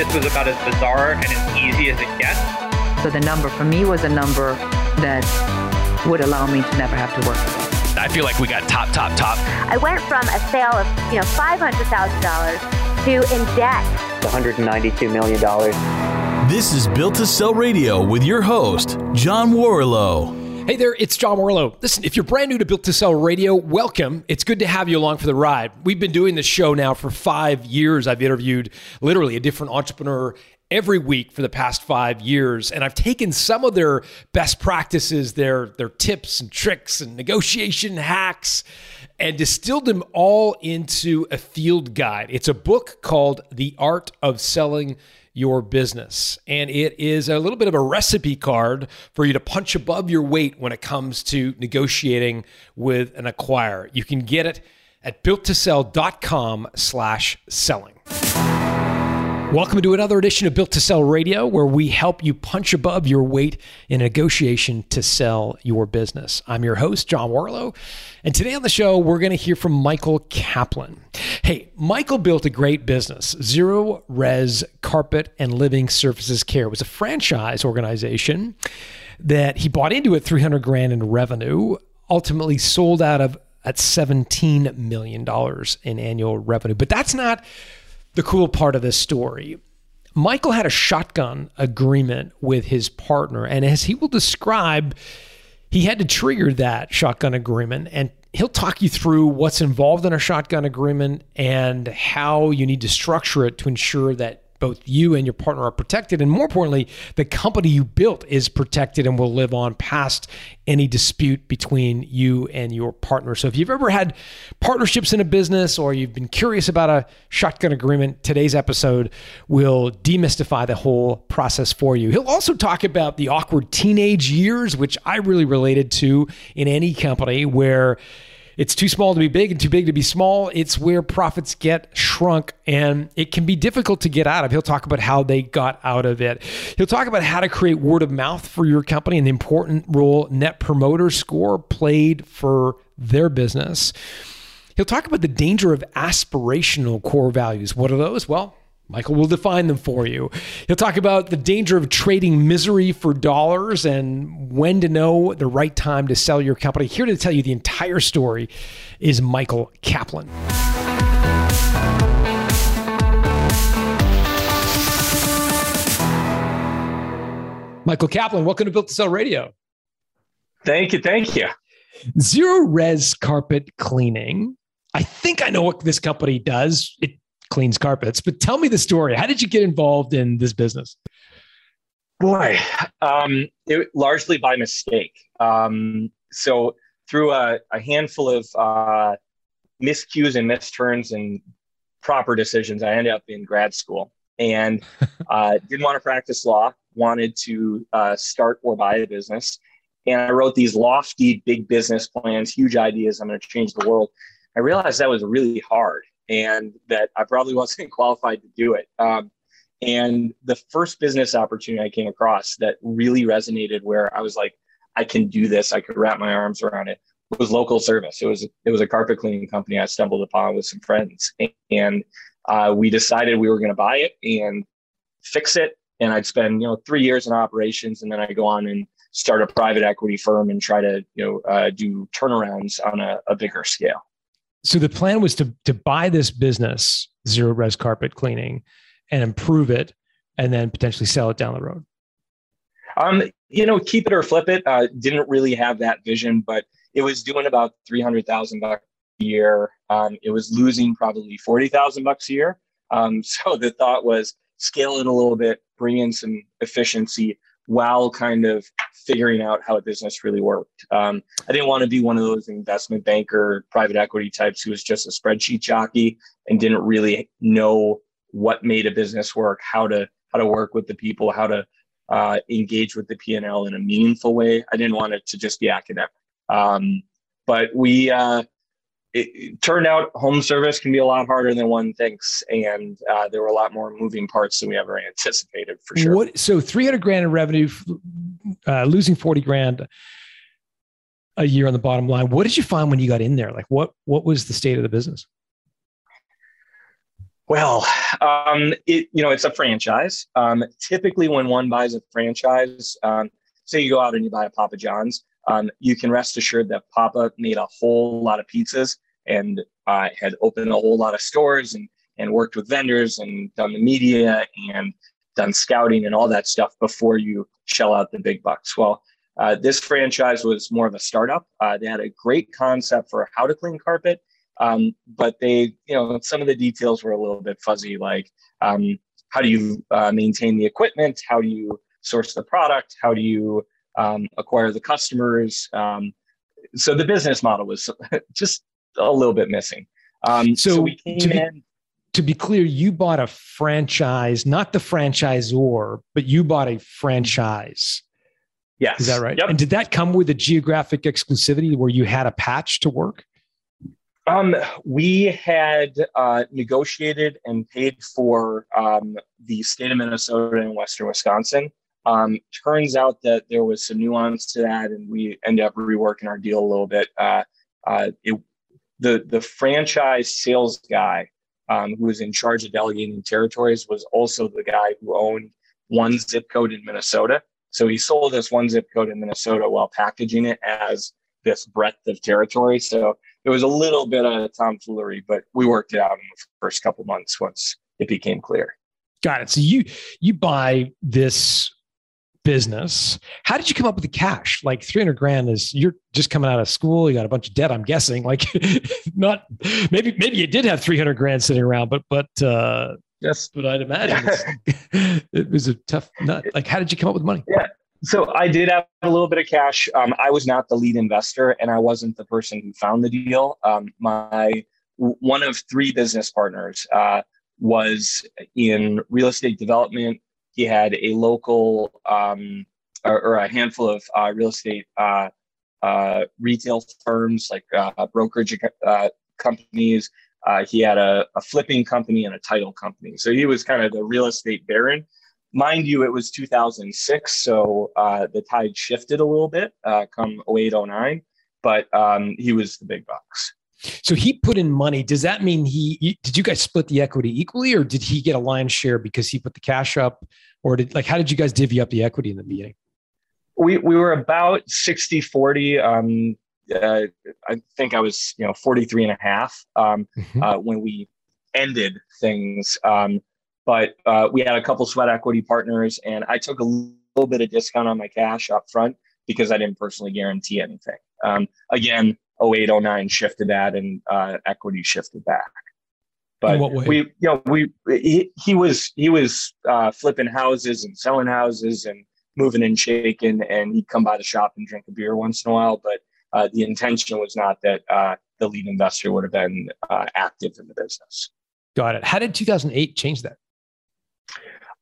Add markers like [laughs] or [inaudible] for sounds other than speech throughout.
this was about as bizarre and as easy as it gets. So the number for me was a number that would allow me to never have to work again. I feel like we got top, top, top. I went from a sale of, you know, $500,000 to in debt. $192 million. This is Built to Sell Radio with your host, John Warrillow. Hey there, it's John Warrillow. Listen, if you're brand new to Built to Sell Radio, welcome. It's good to have you along for the ride. We've been doing this show now for five years. I've interviewed literally a different entrepreneur every week for the past five years. And I've taken some of their best practices, their, their tips and tricks and negotiation hacks, and distilled them all into a field guide. It's a book called The Art of Selling your business. And it is a little bit of a recipe card for you to punch above your weight when it comes to negotiating with an acquirer. You can get it at builttosell.com slash selling. Welcome to another edition of Built to Sell Radio, where we help you punch above your weight in a negotiation to sell your business. I'm your host, John Warrillow, and today on the show, we're going to hear from Michael Kaplan. Hey, Michael built a great business, Zerorez Carpet and Living Surfaces Care. It was a franchise organization that he bought into at 300 grand in revenue, ultimately sold out of at $17 million in annual revenue. But that's not the cool part of this story. Michael had a shotgun agreement with his partner, and as he will describe, he had to trigger that shotgun agreement and he'll talk you through what's involved in a shotgun agreement and how you need to structure it to ensure that both you and your partner are protected. And more importantly, the company you built is protected and will live on past any dispute between you and your partner. So if you've ever had partnerships in a business or you've been curious about a shotgun agreement, today's episode will demystify the whole process for you. He'll also talk about the awkward teenage years, which I really related to in any company where it's too small to be big and too big to be small. It's where profits get shrunk and it can be difficult to get out of. He'll talk about how they got out of it. He'll talk about how to create word of mouth for your company and the important role net promoter score played for their business. He'll talk about the danger of aspirational core values. What are those? Well, Michael will define them for you. He'll talk about the danger of trading misery for dollars and when to know the right time to sell your company. Here to tell you the entire story is Michael Kaplan. Michael Kaplan, welcome to Built to Sell Radio. Thank you. Thank you. Zerorez carpet cleaning. I think I know what this company does. It cleans carpets. But tell me the story. How did you get involved in this business? Boy, um, it, largely by mistake. Um, so through a, a handful of uh, miscues and misturns and proper decisions, I ended up in grad school and [laughs] uh, didn't want to practice law. Wanted to uh, start or buy a business, and I wrote these lofty, big business plans, huge ideas. I'm going to change the world. I realized that was really hard and that I probably [laughs] wasn't qualified to do it. Um, and the first business opportunity I came across that really resonated, where I was like, I can do this, I could wrap my arms around it, was local service. It was it was a carpet cleaning company I stumbled upon with some friends, and uh, we decided we were going to buy it and fix it. And I'd spend you know three years in operations, and then I go on and start a private equity firm and try to you know uh, do turnarounds on a, a bigger scale so the plan was to to buy this business, Zerorez carpet cleaning, and improve it, and then potentially sell it down the road. Um, you know, keep it or flip it. Uh, didn't really have that vision, but it was doing about three hundred thousand bucks a year. Um, it was losing probably forty thousand bucks a year. Um, [laughs] so the thought was scale it a little bit, bring in some efficiency, while kind of figuring out how a business really worked. Um, I didn't want to be one of those investment banker, private equity types who was just a spreadsheet jockey and didn't really know what made a business work, how to how to work with the people, how to uh, engage with the P and L in a meaningful way. I didn't want it to just be academic. Um, but we uh, it, turned out home service can be a lot harder than one thinks, and uh, there were a lot more moving parts than we ever anticipated for sure. What, so three hundred grand in revenue, uh, losing forty grand a year on the bottom line. What did you find when you got in there? Like what what was the state of the business? Well, um, it you know it's a franchise. Um, typically, when one buys a franchise, um, say you go out and you buy a Papa John's, um, you can rest assured that Papa made a whole lot of pizzas and uh, had opened a whole lot of stores and and worked with vendors and done the media and done scouting and all that stuff before you shell out the big bucks. Well, uh, this franchise was more of a startup. Uh, they had a great concept for how to clean carpet um, but they, you know, some of the details were a little bit fuzzy, like um, how do you uh, maintain the equipment? How do you source the product? How do you um, acquire the customers? Um, so the business model was [laughs] just a little bit missing. Um, so, so, we came to be, in. To be clear, you bought a franchise, not the franchisor, but you bought a franchise. Yes. Is that right? Yep. And did that come with a geographic exclusivity where you had a patch to work? Um, we had uh, negotiated and paid for um, the state of Minnesota and Western Wisconsin. Um, turns out that there was some nuance to that, and we ended up reworking our deal a little bit. Uh, uh, it, the the franchise sales guy um, who was in charge of delegating territories was also the guy who owned one zip code in Minnesota. So he sold us one zip code in Minnesota while packaging it as this breadth of territory. So it was a little bit of tomfoolery, but we worked it out in the first couple months once it became clear. Got it. So you you buy this business. How did you come up with the cash? Like 300 grand is you're just coming out of school, you got a bunch of debt, I'm guessing. Like [laughs] not maybe maybe you did have 300 grand sitting around, but but uh yes, but I'd imagine [laughs] it was a tough nut. Like how did you come up with money? Yeah. So I did have a little bit of cash. Um, I was not the lead investor, and I wasn't the person who found the deal. Um, my one of three business partners uh, was in real estate development. He had a local um, or, or, a handful of uh, real estate uh, uh retail firms, like uh, brokerage uh, companies. he had a, a flipping company and a title company. So he was kind of the real estate baron mind you, it was 2006, so uh, the tide shifted a little bit uh, come 08, 09, but um, he was the big bucks. So he put in money. Does that mean he did you guys split the equity equally, or did he get a lion's share because he put the cash up, or did like how did you guys divvy up the equity in the beginning? We we were about 60 40. Um, uh, I think I was you know 43 and a half um, mm-hmm. uh, when we ended things. Um, but uh, we had a couple sweat equity partners, and I took a little bit of discount on my cash up front because I didn't personally guarantee anything. Um, again, 08, 09 shifted that, and uh, equity shifted back. But we, you know, we he, he was he was uh, flipping houses and selling houses and moving and shaking, and he'd come by the shop and drink a beer once in a while. But uh, the intention was not that uh, the lead investor would have been uh, active in the business. Got it. How did 2008 change that?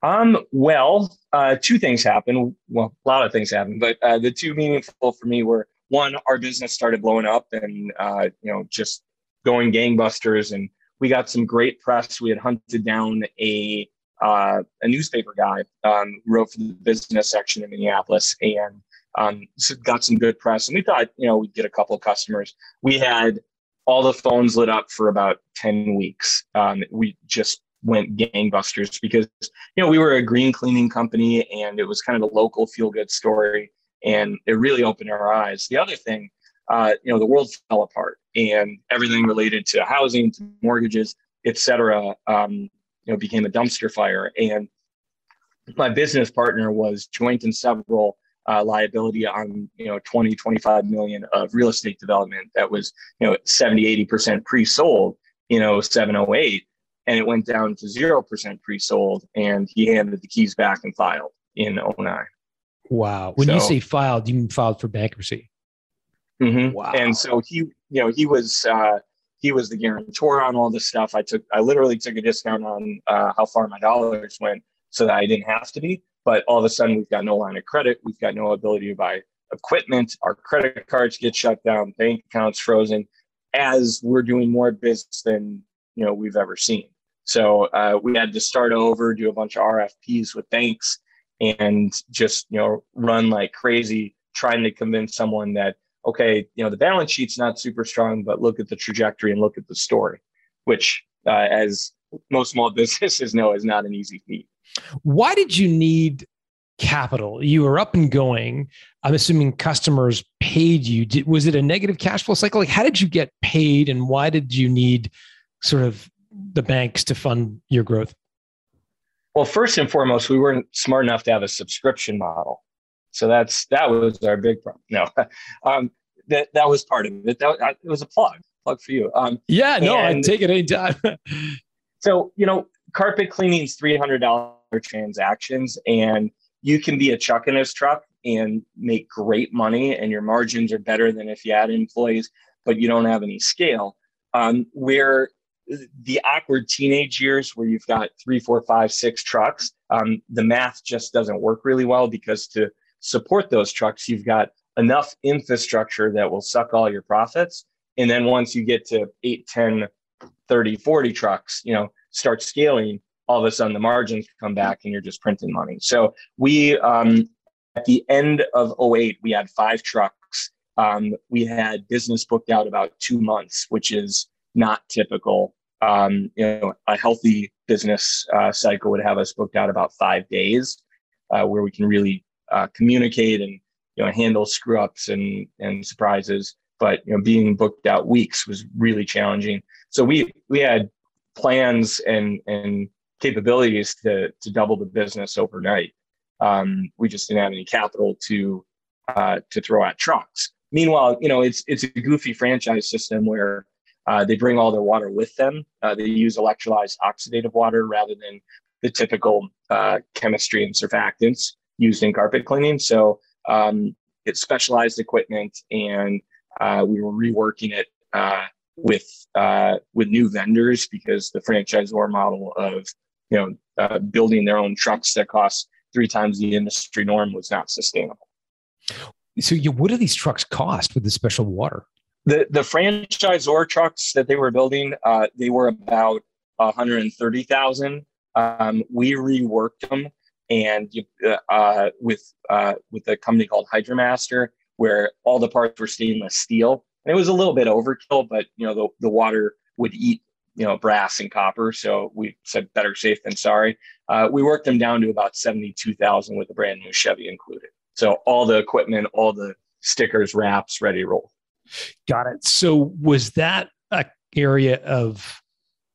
Um, well, uh, two things happened. Well, a lot of things happened, but uh, the two meaningful for me were one, our business started blowing up and, uh, you know, just going gangbusters. And we got some great press. We had hunted down a, uh, a newspaper guy um, wrote for the business section in Minneapolis and um, got some good press. And we thought, you know, we'd get a couple of customers. We had all the phones lit up for about 10 weeks. Um, we just went gangbusters because you know we were a green cleaning company and it was kind of a local feel good story and it really opened our eyes. The other thing uh, you know the world fell apart and everything related to housing to mortgages etc um, you know became a dumpster fire. And my business partner was joint and several uh, liability on you know 20 25 million of real estate development that was you know 70 80% pre-sold you know 708 and it went down to 0% pre-sold and he handed the keys back and filed in 09 wow. When so, you say filed you mean filed for bankruptcy. Mm-hmm. wow. And so he you know he was uh, he was the guarantor on all this stuff. I took i literally took a discount on uh, how far my dollars went so that i didn't have to be. But all of a sudden we've got no line of credit. We've got no ability to buy equipment. Our credit cards get shut down. Bank accounts frozen as we're doing more business than you know we've ever seen. So uh, we had to start over, do a bunch of RFPs with banks, and just you know run like crazy, trying to convince someone that okay, you know the balance sheet's not super strong, but look at the trajectory and look at the story, which uh, as most small [laughs] businesses know is not an easy feat. Why did you need capital? You were up and going. I'm assuming customers paid you. Did, was it a negative cash flow cycle? Like, how did you get paid, and why did you need sort of the banks to fund your growth? Well, first and foremost, we weren't smart enough to have a subscription model, so that's that was our big problem. No, [laughs] um, that that was part of it. That it was a plug plug for you. Um, yeah, no, I take it anytime. [laughs] so you know, carpet cleaning is three hundred dollar transactions, and you can be a chuck in his truck and make great money, and your margins are better than if you had employees, but you don't have any scale. Um, where the awkward teenage years where you've got three, four, five, six trucks, um, the math just doesn't work really well because to support those trucks, you've got enough infrastructure that will suck all your profits. And then once you get to 8, 10, 30, 40 trucks, you know, start scaling, all of a sudden the margins come back and you're just printing money. So we, um, at the end of 08, we had five trucks. Um, we had business booked out about two months, which is not typical um, you know, a healthy business uh, cycle would have us booked out about five days, uh, where we can really uh, communicate and you know handle screw ups and and surprises. But you know, being booked out weeks was really challenging. So we we had plans and and capabilities to to double the business overnight. Um, we just didn't have any capital to uh, to throw at trucks. Meanwhile, you know, it's it's a goofy franchise system where uh, they bring all their water with them. Uh, they use electrolyzed oxidative water rather than the typical uh, chemistry and surfactants used in carpet cleaning. So um, it's specialized equipment, and uh, we were reworking it uh, with uh, with new vendors because the franchisor model of you know building their own trucks that cost three times the industry norm was not sustainable. So, what do these trucks cost with the special water? The the franchisor trucks that they were building, uh, they were about 130,000. Um, we reworked them and uh, with uh, with a company called HydraMaster, where all the parts were stainless steel. And it was a little bit overkill, but you know the the water would eat you know brass and copper, so we said better safe than sorry. Uh, we worked them down to about 72,000 with a brand new Chevy included. So all the equipment, all the stickers, wraps, ready to roll. Got it. So was that a area of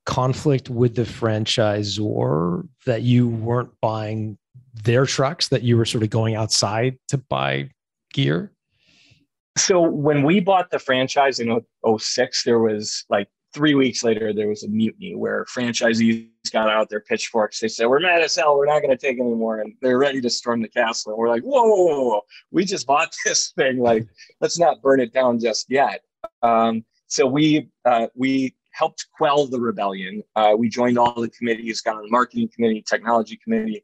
conflict with the franchisor that you weren't buying their trucks, that you were sort of going outside to buy gear? So when we bought the franchise in 06, there was like three weeks later, there was a mutiny where franchisees got out their pitchforks. They said, We're mad as hell. We're not going to take anymore. And they're ready to storm the castle. And we're like, Whoa, whoa, whoa, whoa. We just bought [laughs] this thing. Like, let's not burn it down just yet. Um, so we, uh, we helped quell the rebellion. Uh, we joined all the committees, got on the marketing committee, technology committee,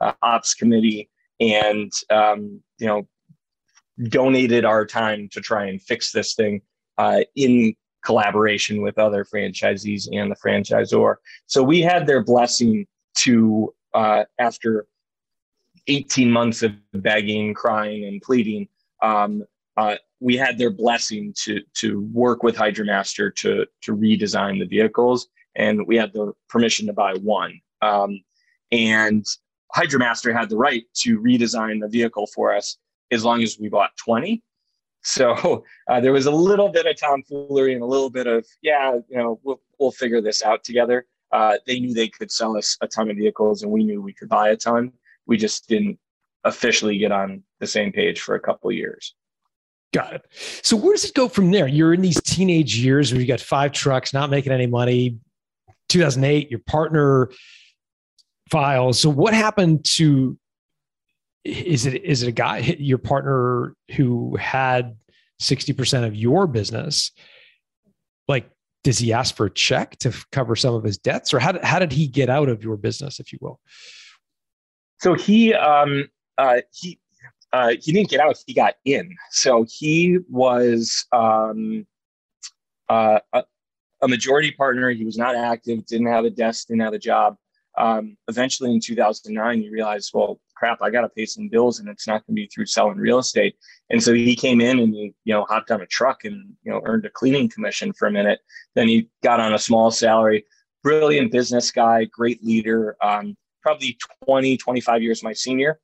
uh, ops committee, and, um, you know, donated our time to try and fix this thing uh, in collaboration with other franchisees and the franchisor. So we had their blessing to, uh, after 18 months of begging, crying, and pleading, um, uh, we had their blessing to to work with HydraMaster to to redesign the vehicles, and we had the permission to buy one. Um, and HydraMaster had the right to redesign the vehicle for us as long as we bought 20. So [laughs] uh, there was a little bit of tomfoolery and a little bit of, yeah, you know, we'll, we'll figure this out together. Uh, they knew they could sell us a ton of vehicles and we knew we could buy a ton. We just didn't officially get on the same page for a couple years. Got it. So where does it go from there? You're in these teenage years where you got five trucks, not making any money. 2008, your partner files. So what happened to is it is it a guy your partner who had 60% of your business like does he ask for a check to cover some of his debts? Or how did, how did he get out of your business if you will? So he um uh he uh he didn't get out he got in. So he was um uh a, a majority partner. He was not active didn't have a desk didn't have a job. Um, eventually in 2009 he realized well crap, I got to pay some bills and it's not going to be through selling real estate. And so he came in and he, you know, hopped on a truck and, you know, earned a cleaning commission for a minute. Then he got on a small salary, brilliant business guy, great leader, um, probably 20, 25 years my senior.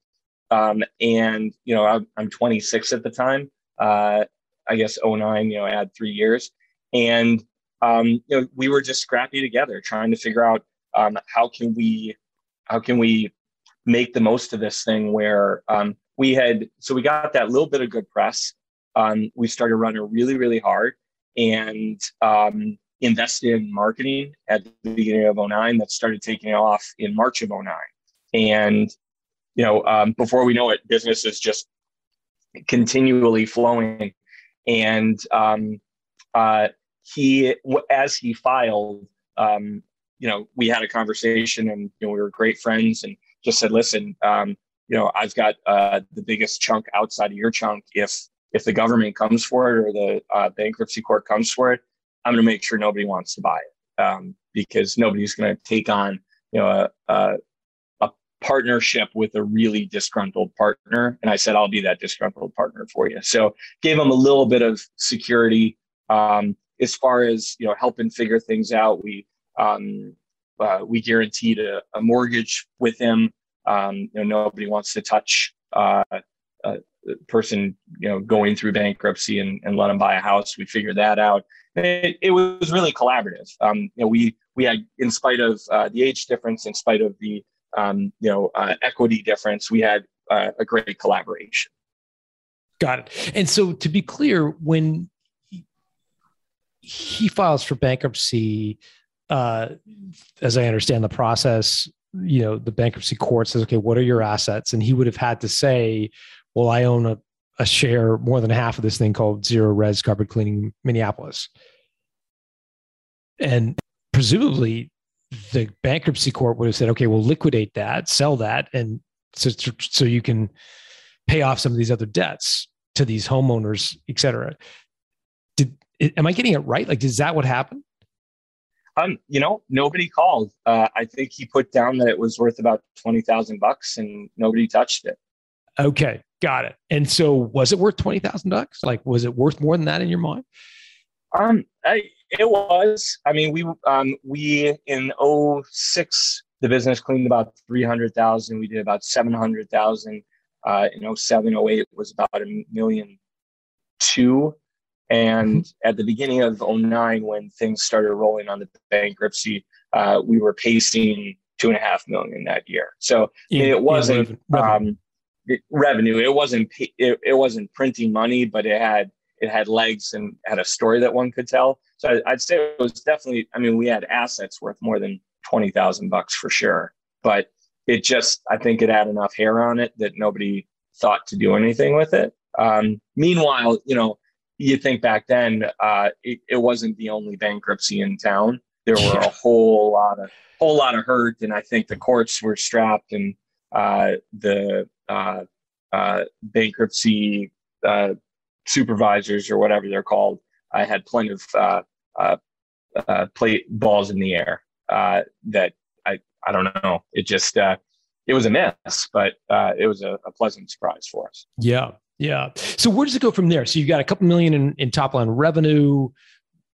Um, and, you know, I'm, I'm 26 at the time. Uh, I guess 09, you know, add three years. And, um, you know, we were just scrappy together trying to figure out um, how can we, how can we make the most of this thing where um, we had, so we got that little bit of good press. Um, we started running really, really hard and um, invested in marketing at the beginning of 09 that started taking off in March of 09. And, you know, um, before we know it, business is just continually flowing. And um, uh, he, as he filed, um, you know, we had a conversation and, you know, we were great friends and just said, listen, um, you know, I've got uh, the biggest chunk outside of your chunk. If, if the government comes for it or the uh, bankruptcy court comes for it, I'm going to make sure nobody wants to buy it um, because nobody's going to take on, you know, a, a, a partnership with a really disgruntled partner. And I said, I'll be that disgruntled partner for you. So gave them a little bit of security um, as far as you know, helping figure things out. We um, uh, we guaranteed a, a, mortgage with him. Um, you know, nobody wants to touch uh, a person, you know, going through bankruptcy and, and let them buy a house. We figured that out. It, it was really collaborative. Um, you know, we we had, in spite of uh, the age difference, in spite of the um, you know uh, equity difference, we had uh, a great collaboration. Got it. And so, to be clear, when he files for bankruptcy, uh, as I understand the process, you know, the bankruptcy court says, okay, what are your assets? And he would have had to say, well, I own a, a share more than half of this thing called Zerorez Carpet Cleaning Minneapolis. And presumably the bankruptcy court would have said, okay, we'll liquidate that, sell that, and so, so you can pay off some of these other debts to these homeowners, et cetera. Did, am I getting it right? Like, is that what happened? Um, you know, nobody called. Uh, I think he put down that it was worth about twenty thousand bucks, and nobody touched it. Okay, got it. And so, was it worth twenty thousand bucks? Like, was it worth more than that in your mind? Um, I, it was. I mean, we um we in 06, the business cleaned about three hundred thousand. We did about seven hundred thousand. Uh, in 07, 08 was about a million two. And mm-hmm. at the beginning of 09, when things started rolling on the bankruptcy, uh, we were pacing two and a half million that year. So it wasn't revenue. Um, it, revenue. It wasn't it, it wasn't printing money, but it had it had legs and had a story that one could tell. So I, would say it was definitely. I mean, we had assets worth more than twenty thousand bucks for sure, but it just I think it had enough hair on it that nobody thought to do anything with it. Um, meanwhile, you know, you think back then, uh, it, it, wasn't the only bankruptcy in town. There were a whole lot of whole lot of hurt, and I think the courts were strapped, and uh, the uh, uh bankruptcy uh, supervisors or whatever they're called, I had plenty of uh, plate balls in the air that I I don't know. It just it was a mess, but it was a, a pleasant surprise for us. Yeah, yeah. So where does it go from there? So you've got a couple million in, in top line revenue,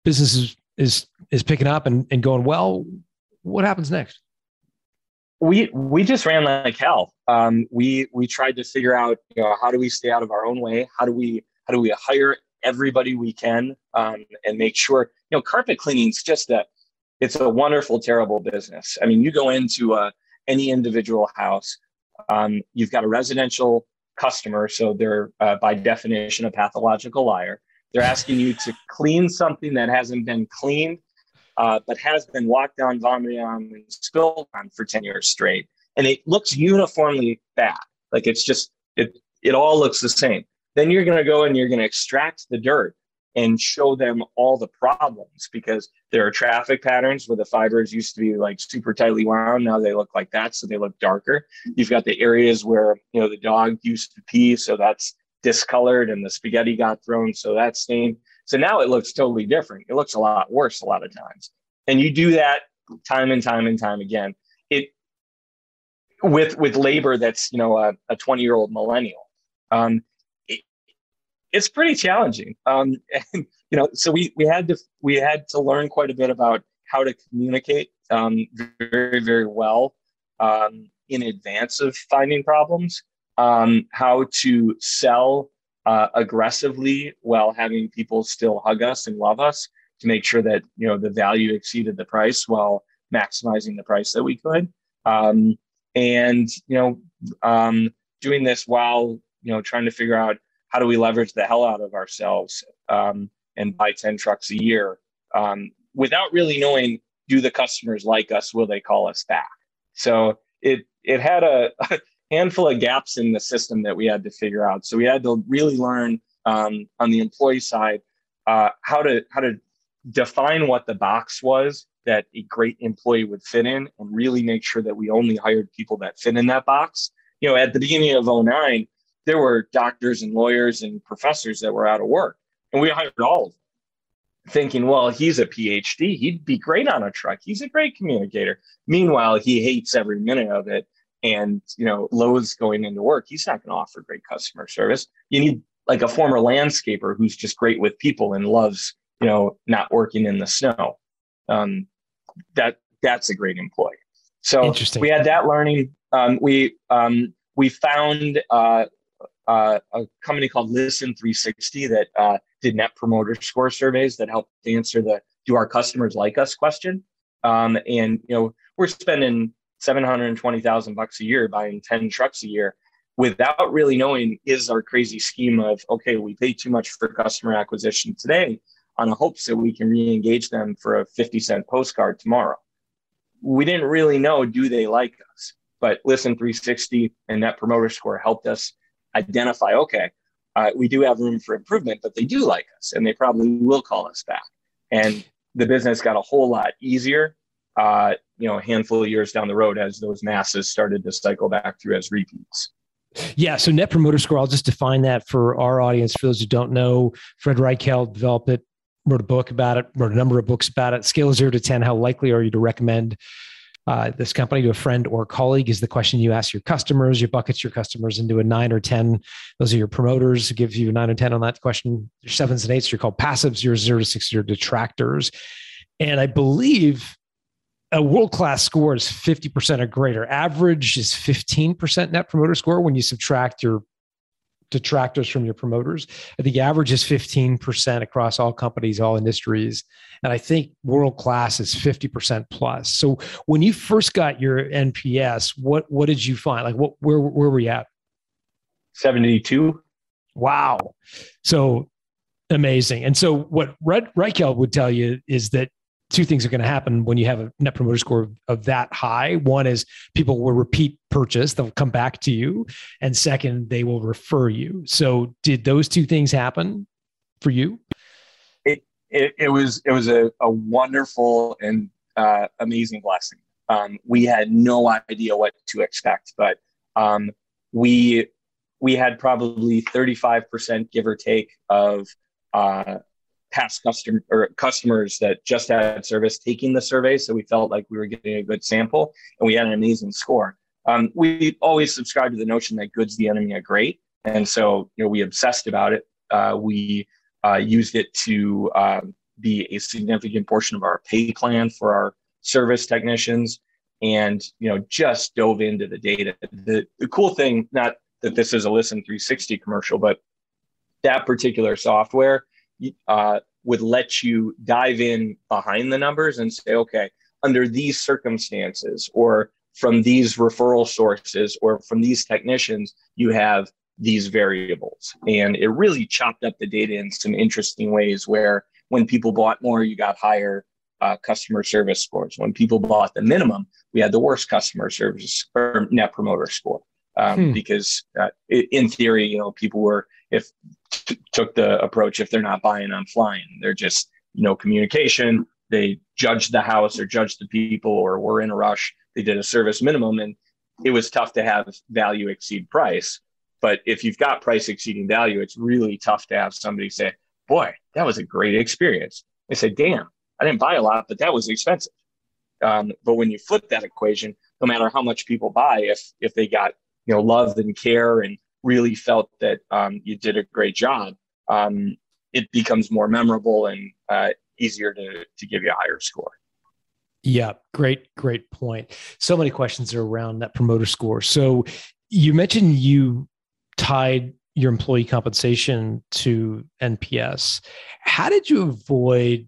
business is is, is picking up and, and going well. What happens next? We we just ran like hell. Um, we we tried to figure out you know how do we stay out of our own way? How do we how do we hire everybody we can um, and make sure you know carpet cleaning is just a it's a wonderful terrible business. I mean, you go into uh, any individual house, um, you've got a residential customer, so they're uh, by definition a pathological liar. They're asking you to clean something that hasn't been cleaned, uh, but has been walked on, vomited on, and spilled on for 10 years straight. And it looks uniformly bad. Like it's just, it, it all looks the same. Then you're going to go and you're going to extract the dirt and show them all the problems because there are traffic patterns where the fibers used to be like super tightly wound now they look like that so they look darker. You've got the areas where you know the dog used to pee so that's discolored and the spaghetti got thrown so that's stained. So now it looks totally different. It looks a lot worse a lot of times. And you do that time and time and time again. It with with labor that's you know a, a 20 year old millennial. Um, it's pretty challenging. Um, [laughs] and, you know, so we we had to we had to learn quite a bit about how to communicate um, very, very well um, in advance of finding problems, um, how to sell uh, aggressively while having people still hug us and love us to make sure that you know the value exceeded the price while maximizing the price that we could. Um, and you know, um, doing this while you know trying to figure out how do we leverage the hell out of ourselves um, and buy 10 trucks a year um, without really knowing do the customers like us? Will they call us back? So it it had a, a [laughs] handful of gaps in the system that we had to figure out. So we had to really learn um, on the employee side uh, how to how to define what the box was that a great employee would fit in and really make sure that we only hired people that fit in that box. You know at the beginning of 09 there were doctors and lawyers and professors that were out of work, and we hired all of them, thinking, well, he's a PhD, he'd be great on a truck. He's a great communicator. Meanwhile, he hates every minute of it, and you know, loathes going into work. He's not going to offer great customer service. You need like a former landscaper who's just great with people and loves, you know, not working in the snow. Um, that that's a great employee. So we had that learning. Um, we um, we found uh, uh, a company called Listen 360 that uh, did net promoter score surveys that helped answer the "Do our customers like us?" question. Um, and you know, we're spending seven hundred twenty thousand bucks a year buying ten trucks a year without really knowing is our crazy scheme of okay, we pay too much for customer acquisition today on the hopes that we can re-engage them for a 50 cent postcard tomorrow. We didn't really know do they like us, but Listen 360 and Net Promoter Score helped us identify, okay, uh, we do have room for improvement, but they do like us and they probably will call us back. And the business got a whole lot easier, uh, you know, a handful of years down the road as those masses started to cycle back through as repeats. Yeah. So net promoter score, I'll just define that for our audience. For those who don't know, Fred Reichheld developed it, wrote a book about it, wrote a number of books about it. Scale zero to 10. How likely are you to recommend uh, this company to a friend or colleague is the question you ask your customers. You buckets your customers into a nine or 10. Those are your promoters who give you a nine or 10 on that question. Your sevens and eights, you're called passives. Your zero to six, your detractors. And I believe a world class score is 50% or greater. Average is 15% net promoter score when you subtract your detractors from your promoters. I think average is 15% across all companies, all industries. And I think world class is 50% plus. So when you first got your NPS, what what did you find? Like what where where were we at? 72. Wow. So amazing. And so what Fred Reichheld would tell you is that two things are going to happen when you have a net promoter score of that high. One is people will repeat purchase, they'll come back to you. And second, they will refer you. So did those two things happen for you? It, it, it was, it was a, a wonderful and uh, amazing blessing. Um, we had no idea what to expect, but um, we, we had probably 35% give or take of uh, past customer or customers that just had service taking the survey. So we felt like we were getting a good sample and we had an amazing score. Um, we always subscribe to the notion that good's the enemy of great. And so, you know, we obsessed about it. Uh, we uh, used it to uh, be a significant portion of our pay plan for our service technicians and, you know, just dove into the data. The, the cool thing, not that this is a Listen 360 commercial, but that particular software uh, would let you dive in behind the numbers and say, okay, under these circumstances, or from these referral sources, or from these technicians, you have these variables. And it really chopped up the data in some interesting ways where when people bought more, you got higher uh, customer service scores. When people bought the minimum, we had the worst customer service or net promoter score. Um, hmm. Because uh, in theory, you know, people were if t- took the approach if they're not buying on flying. They're just you know communication. They judged the house or judged the people or were in a rush. They did a service minimum and it was tough to have value exceed price. But if you've got price exceeding value it's really tough to have somebody say boy that was a great experience. They said damn i didn't buy a lot but that was expensive. Um, but when you flip that equation no matter how much people buy if if they got you know love and care and really felt that um, you did a great job, um, it becomes more memorable and uh, easier to, to give you a higher score. Yeah, great, great point. So many questions are around that promoter score. So you mentioned you tied your employee compensation to NPS. How did you avoid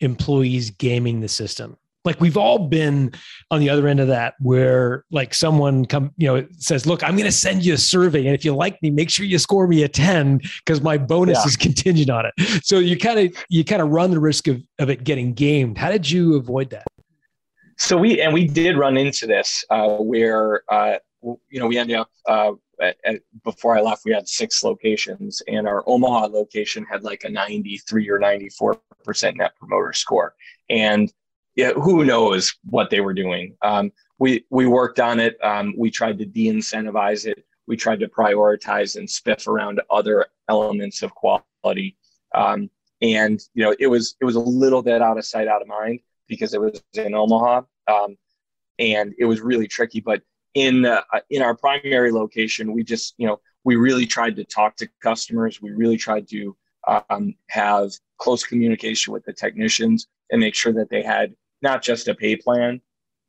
employees gaming the system? Like we've all been on the other end of that where like someone come, you know, says, look, I'm going to send you a survey. And if you like me, make sure you score me a 10 because my bonus yeah. is contingent on it. So you kind of, you kind of run the risk of, of it getting gamed. How did you avoid that? So we, and we did run into this uh, where, uh, you know, we ended up uh, at, at, before I left, we had six locations, and our Omaha location had like a 93 or 94 percent net promoter score. And yeah, who knows what they were doing? Um, we we worked on it. Um, we tried to de-incentivize it. We tried to prioritize and spiff around other elements of quality. Um, and you know, it was it was a little bit out of sight, out of mind because it was in Omaha, um, and it was really tricky. But in uh, in our primary location, we just you know we really tried to talk to customers. We really tried to um, have close communication with the technicians and make sure that they had not just a pay plan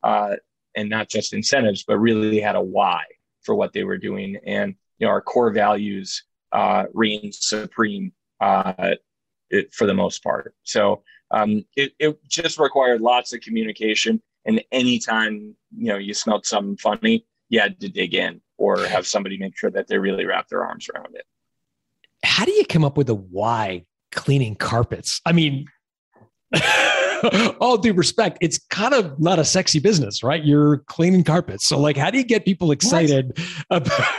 uh, and not just incentives, but really had a why for what they were doing. And you know our core values uh, reign supreme uh, it, for the most part. So um, it, it just required lots of communication and anytime you know you smelled something funny, you had to dig in or have somebody make sure that they really wrap their arms around it. How do you come up with a why cleaning carpets? I mean, [laughs] [laughs] all due respect, it's kind of not a sexy business, right? You're cleaning carpets. So, like, how do you get people excited about,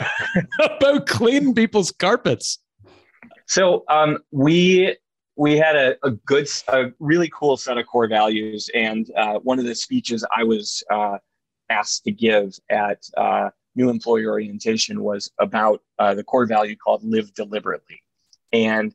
[laughs] about cleaning people's carpets? So, um, we we had a, a, good, a really cool set of core values. And uh, one of the speeches I was uh, asked to give at uh, New Employee Orientation was about uh, the core value called Live Deliberately. And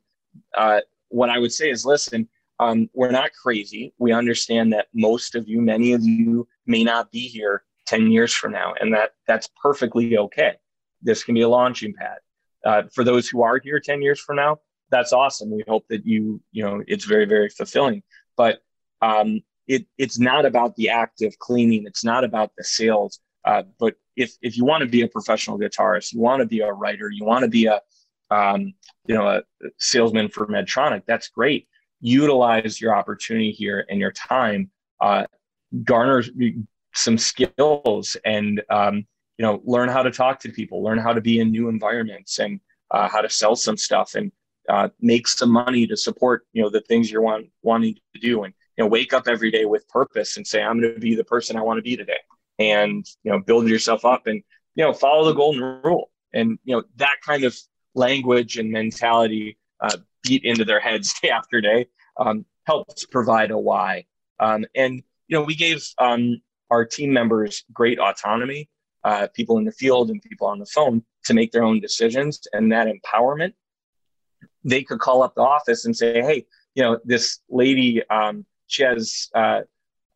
uh, what I would say is listen, um, we're not crazy. We understand that most of you, many of you, may not be here 10 years from now, and that that's perfectly okay. This can be a launching pad. Uh, for those who are here 10 years from now, that's awesome. We hope that you, you know, it's very, very fulfilling. But um, it, it's not about the act of cleaning. It's not about the sales. Uh, but if if you want to be a professional guitarist, you want to be a writer, you want to be a um, you know a salesman for Medtronic, that's great. Utilize your opportunity here and your time. Uh, garner some skills and um, you know learn how to talk to people, learn how to be in new environments, and uh, how to sell some stuff and uh, make some money to support you know the things you're want, wanting to do and you know wake up every day with purpose and say i'm going to be the person i want to be today and you know build yourself up and you know follow the golden rule and you know that kind of language and mentality uh, beat into their heads [laughs] day after day um, helps provide a why um, and you know we gave um, our team members great autonomy uh, people in the field and people on the phone to make their own decisions and that empowerment they could call up the office and say, hey, you know, this lady, um, she has uh,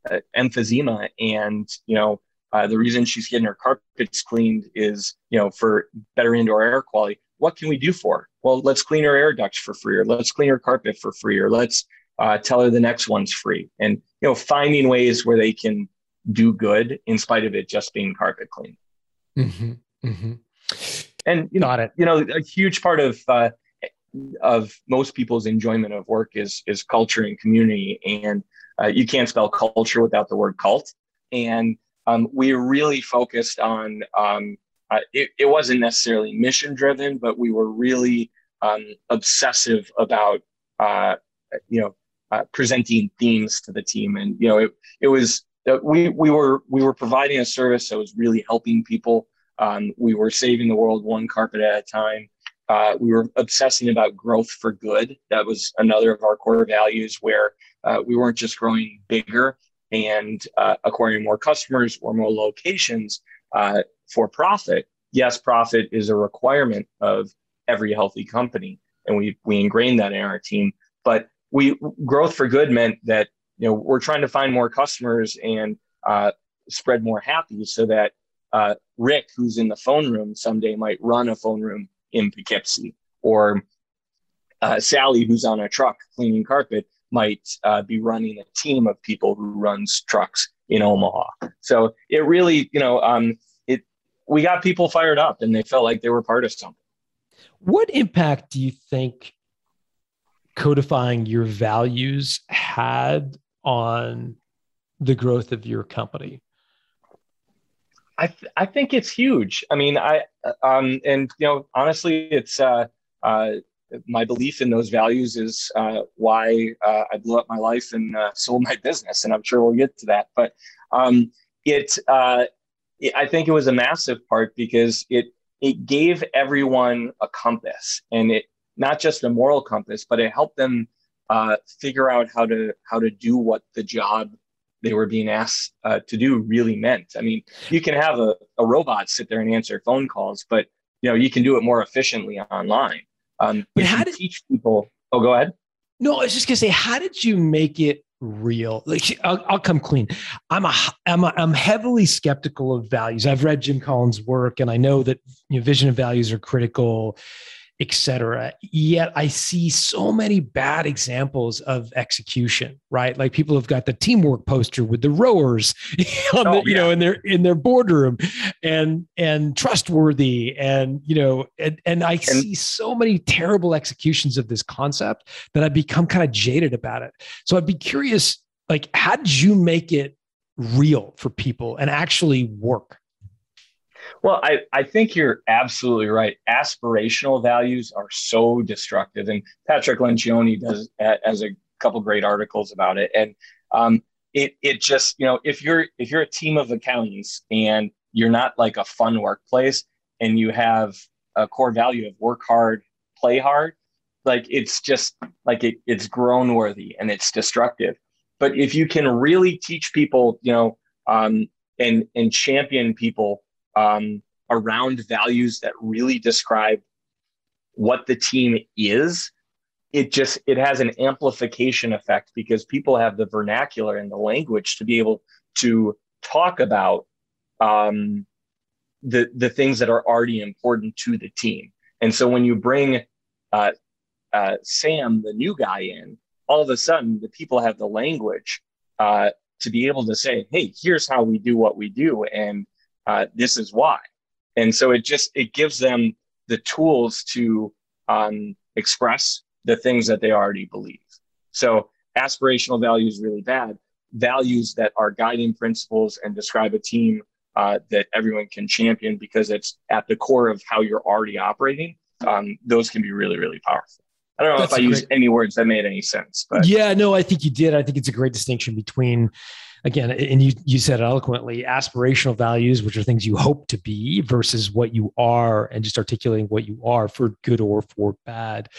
uh, emphysema, and you know, uh, the reason she's getting her carpets cleaned is, you know, for better indoor air quality. What can we do for her? Well, let's clean her air ducts for free, or let's clean her carpet for free, or let's uh, tell her the next one's free. And you know, finding ways where they can do good in spite of it just being carpet clean. Mm-hmm, mm-hmm. And you know, you know, a huge part of uh, of most people's enjoyment of work is is culture and community and uh, you can't spell culture without the word cult and um, we really focused on um, uh, it, it, wasn't necessarily mission driven but we were really um, obsessive about uh, you know uh, presenting themes to the team. And you know it, it was uh, we we were we were providing a service that was really helping people. Um, we were saving the world one carpet at a time. Uh, we were obsessing about growth for good. That was another of our core values where we weren't just growing bigger and acquiring more customers or more locations. Uh, for profit. Yes, profit is a requirement of every healthy company, and we we ingrained that in our team. But we growth for good meant that you know we're trying to find more customers and uh, spread more happy, so that uh, Rick, who's in the phone room, someday might run a phone room in Poughkeepsie, or uh, Sally, who's on a truck cleaning carpet, might uh, be running a team of people who runs trucks in Omaha. So it really, you know, um, we got people fired up and they felt like they were part of something. What impact do you think codifying your values had on the growth of your company? I th- I think it's huge. I mean, I um and you know honestly, it's uh, uh my belief in those values is uh, why uh, I blew up my life and uh, sold my [laughs] business, and I'm sure we'll get to that. But um, it, uh, it, I think it was a massive part because it it gave everyone a compass, and it not just a moral compass, but it helped them uh, figure out how to how to do what the job they were being asked uh, to do really meant. I mean, you can have a, a robot sit there and answer phone calls, but you know you can do it more efficiently online. Um, but how did teach people? Oh, go ahead. No, I was just gonna say, how did you make it real? Like, I'll, I'll come clean. I'm a, I'm a, I'm heavily skeptical of values. I've read Jim Collins' work, and I know that you know, vision and values are critical etc. Yet I see so many bad examples of execution, right? Like people have got the teamwork poster with the rowers, [laughs] on oh, the, you know, in their in their boardroom, and and trustworthy, and you know, and, and I and, see so many terrible executions of this concept that I become kind of jaded about it. So I'd be curious, like, how did you make it real for people and actually work? Well, I, I think you're absolutely right. Aspirational values are so destructive. And Patrick Lencioni does as a couple great articles about it. And um, it, it just, you know, if you're, if you're a team of accountants and you're not like a fun workplace and you have a core value of work hard, play hard, like it's just like it, it's groan worthy and it's destructive. But if you can really teach people, you know, um, and, and champion people um, around values that really describe what the team is it just it has an amplification effect because people have the vernacular and the language to be able to talk about um, the the things that are already important to the team. And so when you bring uh, uh, sam the new guy in all of a sudden the people have the language uh, to be able to say hey here's how we do what we do and uh, this is why. And so it just it gives them the tools to um, express the things that they already believe. So aspirational values really bad. Values that are guiding principles and describe a team uh, that everyone can champion because it's at the core of how you're already operating. Um, those can be really really powerful. I don't know That's if I used any words that made any sense, but yeah, no, I think you did. I think it's a great distinction between again, and you you said eloquently, aspirational values, which are things you hope to be, versus what you are, and just articulating what you are for good or for bad.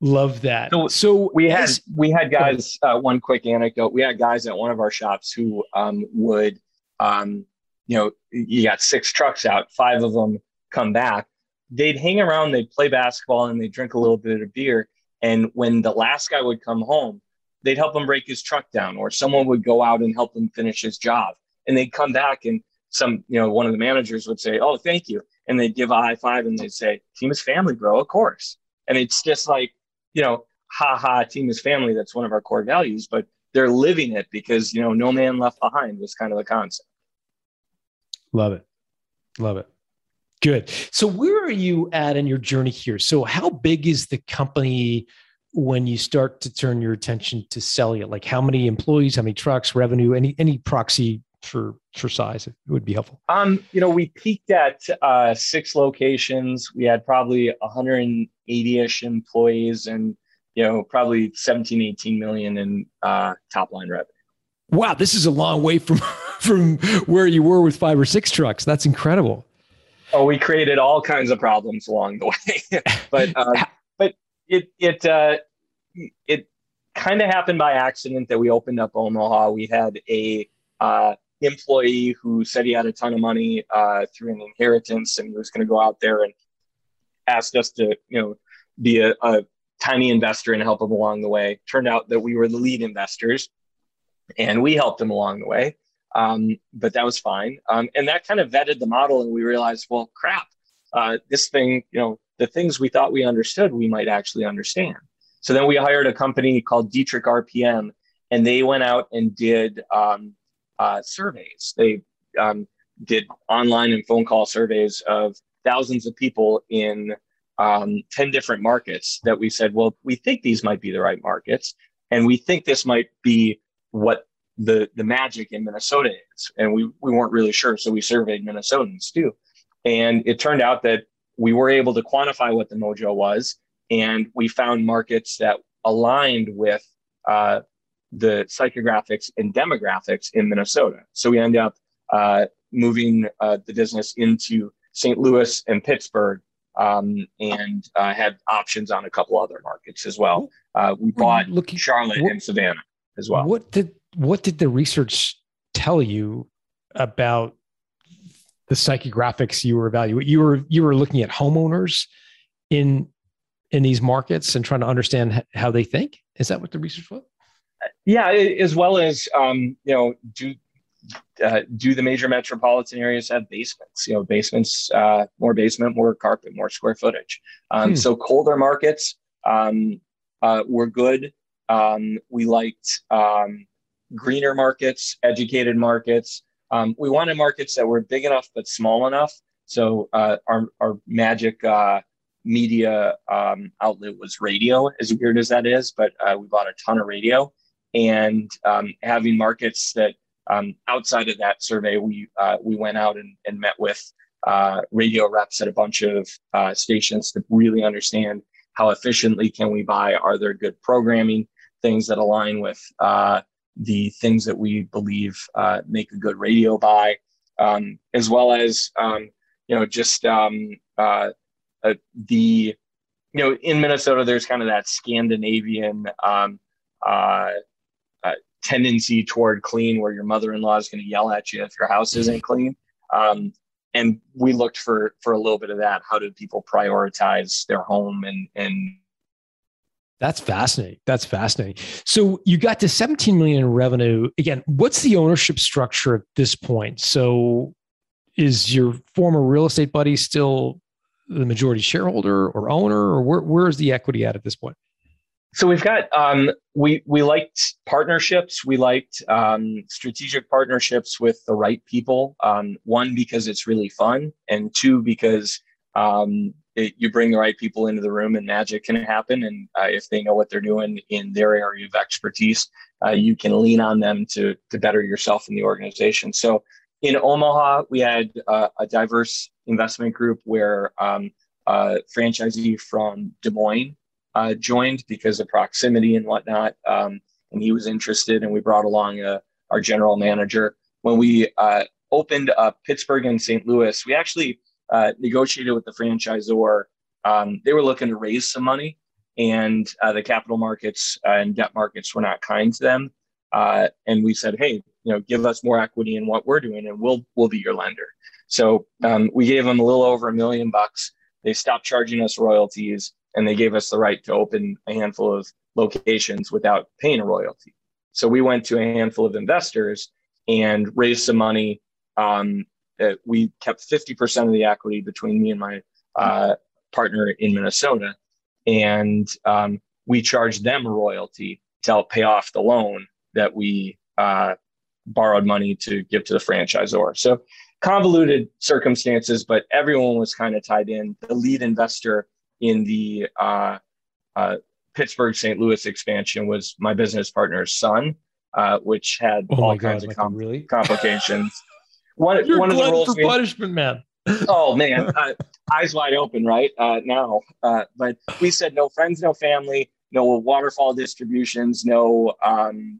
Love that. So, so we had as, we had guys. Uh, one quick anecdote: we had guys at one of our shops who um, would, um, you know, you got six trucks out, five of them come back. They'd hang around, they'd play basketball, and they'd drink a little bit of beer. And when the last guy would come home, they'd help him break his truck down, or someone would go out and help him finish his job. And they'd come back and some, you know, one of the managers would say, Oh, thank you. And they'd give a high five and they'd say, Team is family, bro, of course. And it's just like, you know, ha ha, team is family. That's one of our core values, but they're living it because, you know, no man left behind was kind of the concept. Love it. Love it. Good. So where are you at in your journey here? So how big is the company when you start to turn your attention to selling it? Like how many employees, how many trucks, revenue, any any proxy for for size it would be helpful. Um, you know, we peaked at uh, six locations. We had probably 180ish employees and you know probably 17 18 million in uh, top line revenue. Wow, this is a long way from [laughs] from where you were with five or six trucks. That's incredible. Oh, we created all kinds of problems along the way, [laughs] but uh, [laughs] it it uh, it kind of happened by accident that we opened up Omaha. We had a uh, employee who said he had a ton of money uh, through an inheritance and he was going to go out there and asked us to you know be a, a tiny investor and help him along the way. Turned out that we were the lead investors, and we helped him along the way. Um, but that was fine. Um, and that kind of vetted the model, and we realized, well, crap, uh, this thing, you know, the things we thought we understood, we might actually understand. So then we hired a company called Dietrich RPM, and they went out and did um, uh, surveys. They um, did online and phone call surveys of thousands of people in um, 10 different markets that we said, well, we think these might be the right markets. And we think this might be what the, the magic in Minnesota is. And we, we weren't really sure. So we surveyed Minnesotans too. And it turned out that we were able to quantify what the mojo was. And we found markets that aligned with uh, the psychographics and demographics in Minnesota. So we ended up uh, moving uh, the business into St. Louis and Pittsburgh um, and uh, had options on a couple other markets as well. Uh, we bought looking, Charlotte what, and Savannah as well. What did what did the research tell you about the psychographics you were evaluating? You were you were looking at homeowners in in these markets and trying to understand how they think. Is that what the research was? Yeah, as well as um, you know, do uh, do the major metropolitan areas have basements? You know, basements, uh, more basement, more carpet, more square footage. Um, hmm. So colder markets um, uh, were good. Um, we liked um, greener markets, educated markets. Um, we wanted markets that were big enough but small enough. So uh, our our magic uh, media um, outlet was radio, as weird as that is, but uh, we bought a ton of radio and having markets that um, outside of that survey, we uh, we went out and, and met with uh, radio reps at a bunch of uh, stations to really understand how efficiently can we buy. Are there good programming things that align with uh, the things that we believe uh, make a good radio buy, um, as well as um, you know just um, uh, the you know in Minnesota there's kind of that Scandinavian um, uh tendency toward clean where your mother-in-law is going to yell at you if your house isn't clean. Um, and we looked for for a little bit of that. How do people prioritize their home and and that's fascinating. That's fascinating. So you got to 17 million in revenue. Again what's the ownership structure at this point? So is your former real estate buddy still the majority shareholder or owner or where, where is the equity at at this point so we've got um, we we liked partnerships. We liked um, strategic partnerships with the right people. Um, one because it's really fun, and two because um, it, you bring the right people into the room and magic can happen. And uh, if they know what they're doing in their area of expertise, uh, you can lean on them to to better yourself in the organization. So in Omaha, we had uh, a diverse investment group where um, a franchisee from Des Moines uh, joined because of proximity and whatnot. Um, and he was interested, and we brought along uh, our general manager. When we uh, opened up Pittsburgh and St. Louis, we actually uh, negotiated with the franchisor. Um, they were looking to raise some money, and uh, the capital markets and debt markets were not kind to them. and we said, "Hey, you know, give us more equity in what we're doing, and we'll we'll be your lender." So um, we gave them a little over a million bucks. They stopped charging us royalties and they gave us the right to open a handful of locations without paying a royalty. So we went to a handful of investors and raised some money. Um, we kept 50% of the equity between me and my uh, partner in Minnesota. And um, we charged them a royalty to help pay off the loan that we uh, borrowed money to give to the franchisor. So convoluted circumstances, but everyone was kind of tied in. The lead investor in the uh, uh, Pittsburgh St. Louis expansion was my business partner's son, uh, which had oh all kinds God, of com- really? complications. [laughs] one You're one of the rules for punishment, man. oh man, [laughs] uh, eyes wide open, right uh, now. Uh, but we said no friends, no family, no waterfall distributions, no um,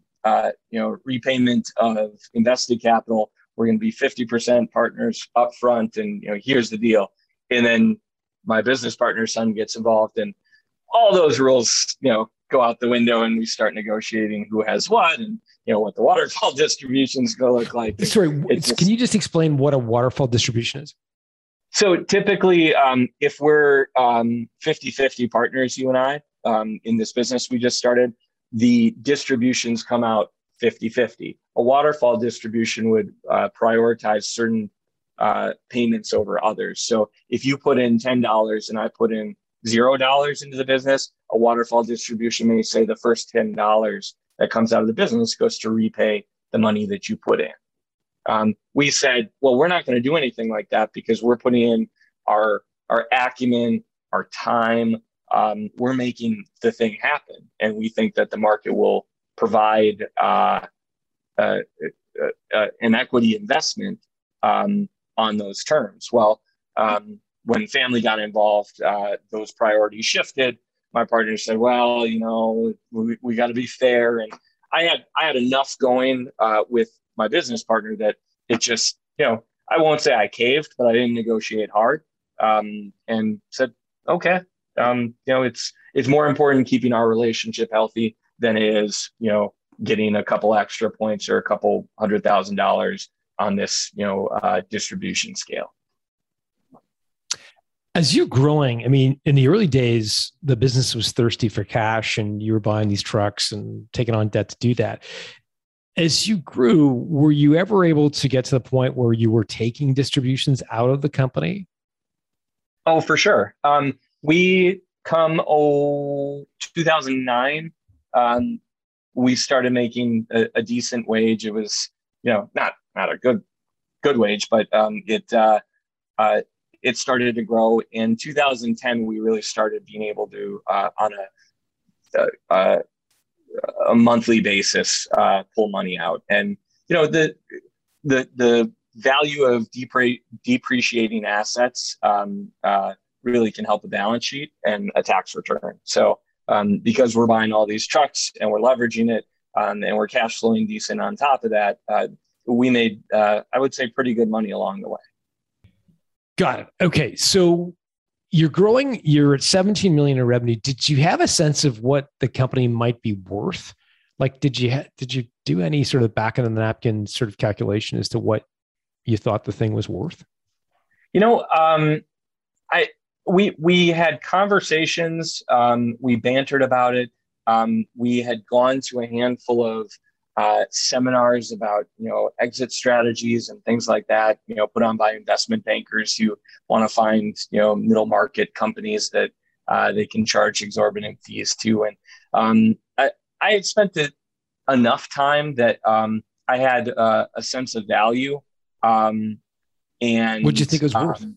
you know repayment of invested capital. We're going to be fifty percent partners up front, and you know here's the deal. And then my business partner's son gets involved and all those rules you know go out the window and we start negotiating who has what and you know what the waterfall [laughs] distribution is going to look like sorry just, can you just explain what a waterfall distribution is so typically um, if we're um, 50-50 partners you and i um, in this business we just started the distributions come out 50-50 a waterfall distribution would uh, prioritize certain uh, payments over others. So if you put in ten dollars and I put in zero dollars into the business, a waterfall distribution may say the first ten dollars that comes out of the business goes to repay the money that you put in. Um, we said, well, we're not going to do anything like that because we're putting in our our acumen, our time. Um, we're making the thing happen, and we think that the market will provide uh, uh, uh, uh an equity investment um, on those terms. Well, um, when family got involved, those priorities shifted. My partner said, "Well, you know, we, we got to be fair." And I had I had enough going with my business partner that it just, you know, I won't say I caved, but I didn't negotiate hard um, and said, "Okay, um, you know, it's it's more important keeping our relationship healthy than it is, you know, getting a couple extra points or a couple hundred thousand dollars on this, you know, uh, distribution scale." As you're growing, I mean, in the early days, the business was thirsty for cash and you were buying these trucks and taking on debt to do that. As you grew, were you ever able to get to the point where you were taking distributions out of the company? Oh, for sure. Um, we come oh 2009 um, we started making a, a, decent wage it was you know not not a good good wage but um, it uh, uh, it started to grow. In 2010, we really started being able to, uh, on a, a, uh, a monthly basis, uh, pull money out. And you know the the the value of depre- depreciating assets um, uh, really can help a balance sheet and a tax return. So um, because we're buying all these trucks and we're leveraging it um, and we're cash flowing decent on top of that, uh, we made uh, I would say pretty good money along the way. Got it. Okay. So you're growing, you're at 17 million in revenue. Did you have a sense of what the company might be worth? Like, did you, ha- did you do any sort of back of the napkin sort of calculation as to what you thought the thing was worth? You know, um, I, we, we had conversations, um, we bantered about it. Um, we had gone to a handful of uh, seminars about you know exit strategies and things like that you know put on by investment bankers who want to find you know middle market companies that uh, they can charge exorbitant fees to and um, I, I had spent it enough time that um, I had uh, a sense of value um, and what do you think it was worth um,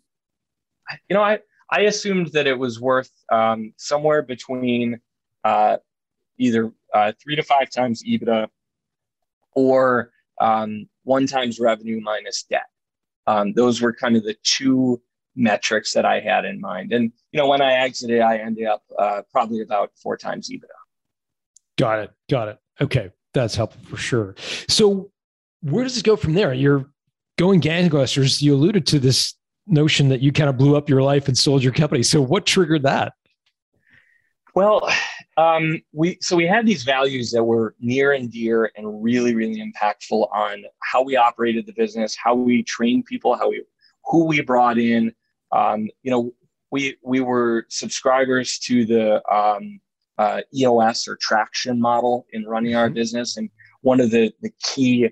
you know I I assumed that it was worth um, somewhere between uh, either uh, three to five times EBITDA or um, one times revenue minus debt. Um, those were kind of the two metrics that I had in mind. And you know, when I exited, I ended up uh, probably about four times EBITDA. Got it. Got it. Okay, that's helpful for sure. So, where does it go from there? You're going gangbusters. You alluded to this notion that you kind of blew up your life and sold your company. So, what triggered that? Well, um, we so we had these values that were near and dear and really, really impactful on how we operated the business, how we trained people, how we who we brought in. Um, you know, we we were subscribers to the um, uh, EOS or traction model in running our mm-hmm. business, and one of the the key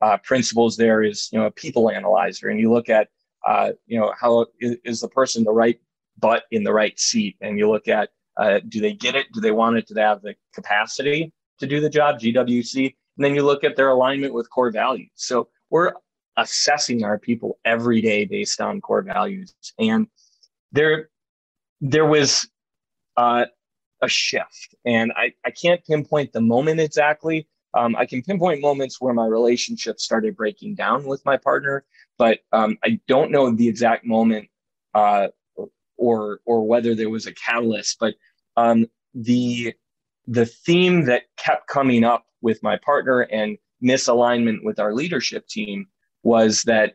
uh, principles there is you know a people analyzer, and you look at uh, you know how is, is the person the right butt in the right seat, and you look at uh, do they get it? Do they want it? Do they have the capacity to do the job? GWC. And then you look at their alignment with core values. So we're assessing our people every day based on core values. And there, there was uh, a shift. And I, I can't pinpoint the moment exactly. Um, I can pinpoint moments where my relationship started breaking down with my partner, but um, I don't know the exact moment uh, or or whether there was a catalyst. But um, the the theme that kept coming up with my partner and misalignment with our leadership team was that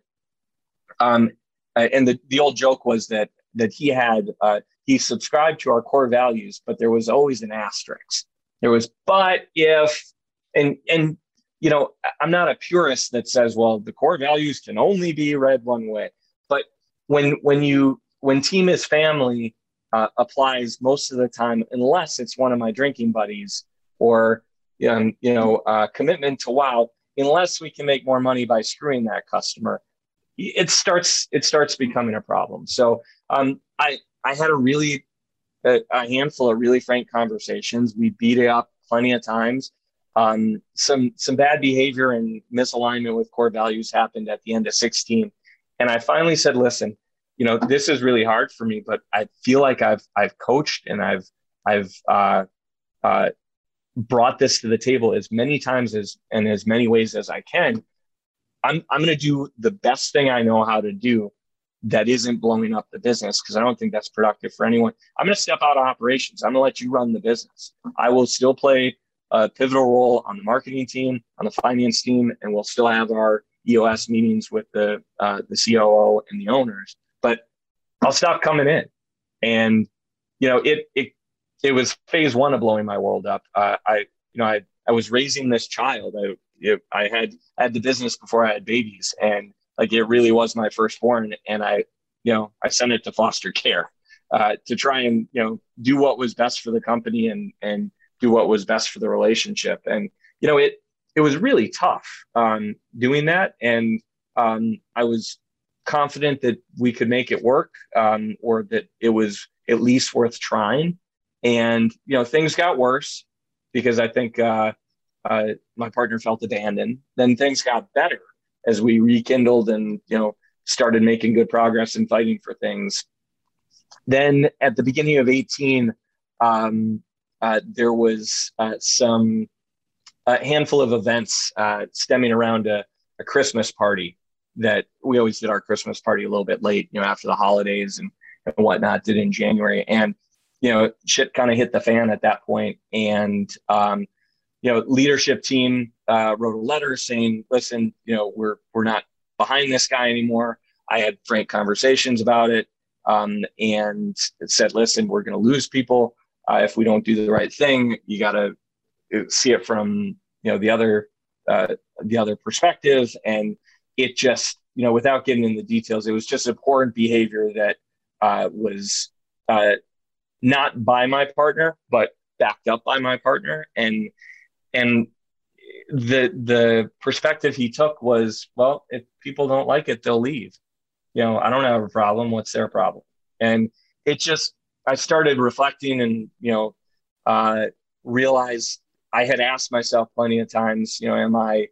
um, uh, and the, the old joke was that that he had uh, he subscribed to our core values but there was always an asterisk there was but if and and you know i'm not a purist that says well the core values can only be read one way but when when you when team is family uh, applies most of the time, unless it's one of my drinking buddies or um, you know uh, commitment to wow. Unless we can make more money by screwing that customer, it starts it starts becoming a problem. So um, I I had a really a, a handful of really frank conversations. We beat it up plenty of times. Um, some some bad behavior and misalignment with core values happened at the end of 16, and I finally said, "Listen, you know this is really hard for me, but I feel like I've I've coached and I've I've uh, uh, brought this to the table as many times as and as many ways as I can. I'm I'm going to do the best thing I know how to do that isn't blowing up the business because I don't think that's productive for anyone. I'm going to step out of operations. I'm going to let you run the business. I will still play a pivotal role on the marketing team, on the finance team, and we'll still have our EOS meetings with the uh, the COO and the owners. But I'll stop coming in, and you know it it it was phase one of blowing my world up. Uh, I you know I I was raising this child. I it, I had I had the business before I had babies, and like it really was my firstborn, and I, you know, I sent it to foster care uh, to try and you know do what was best for the company and and do what was best for the relationship. And you know, it it was really tough um, doing that, and um, I was confident that we could make it work, um, or that it was at least worth trying. And you know, things got worse because I think uh, uh, my partner felt abandoned. Then things got better as we rekindled and you know started making good progress and fighting for things. Then at the beginning of 18, um, uh, there was uh, some a handful of events uh, stemming around a, a, Christmas party that we always did our Christmas party a little bit late, you know, after the holidays and, and whatnot. Did in January, and you know, shit kind of hit the fan at that point, and um, you know, leadership team uh, wrote a letter saying, "Listen, you know, we're we're not behind this guy anymore." I had frank conversations about it, um, and said, "Listen, we're going to lose people uh, if we don't do the right thing. You got to uh, see it from you know the other uh, the other perspective." And it just, you know, without getting into the details, it was just abhorrent behavior that uh, was uh, not by my partner, but backed up by my partner, and and the the perspective he took was well if people don't like it they'll leave you know i don't have a problem what's their problem and it just i started reflecting and you know uh realized i had asked myself plenty of times you know am i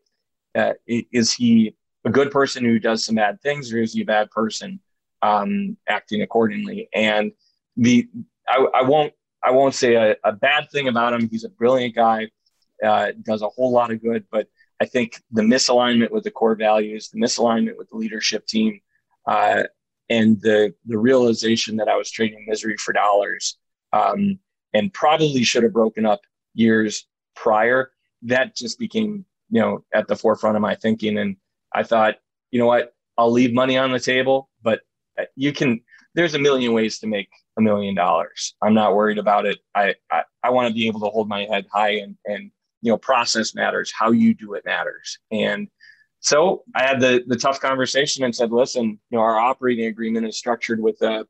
uh, is he a good person who does some bad things or is he a bad person um acting accordingly and the i, I won't i won't say a, a bad thing about him he's a brilliant guy uh, does a whole lot of good. But I think the misalignment with the core values, the misalignment with the leadership team, uh, and the the realization that I was trading misery for dollars, um, and probably should have broken up years prior. That just became you know at the forefront of my thinking, and I thought, you know what, I'll leave money on the table, but you can. There's a million ways to make a million dollars. I'm not worried about it. I I, I want to be able to hold my head high and and you know process matters how you do it matters and so i had the the tough conversation and said listen you know our operating agreement is structured with a,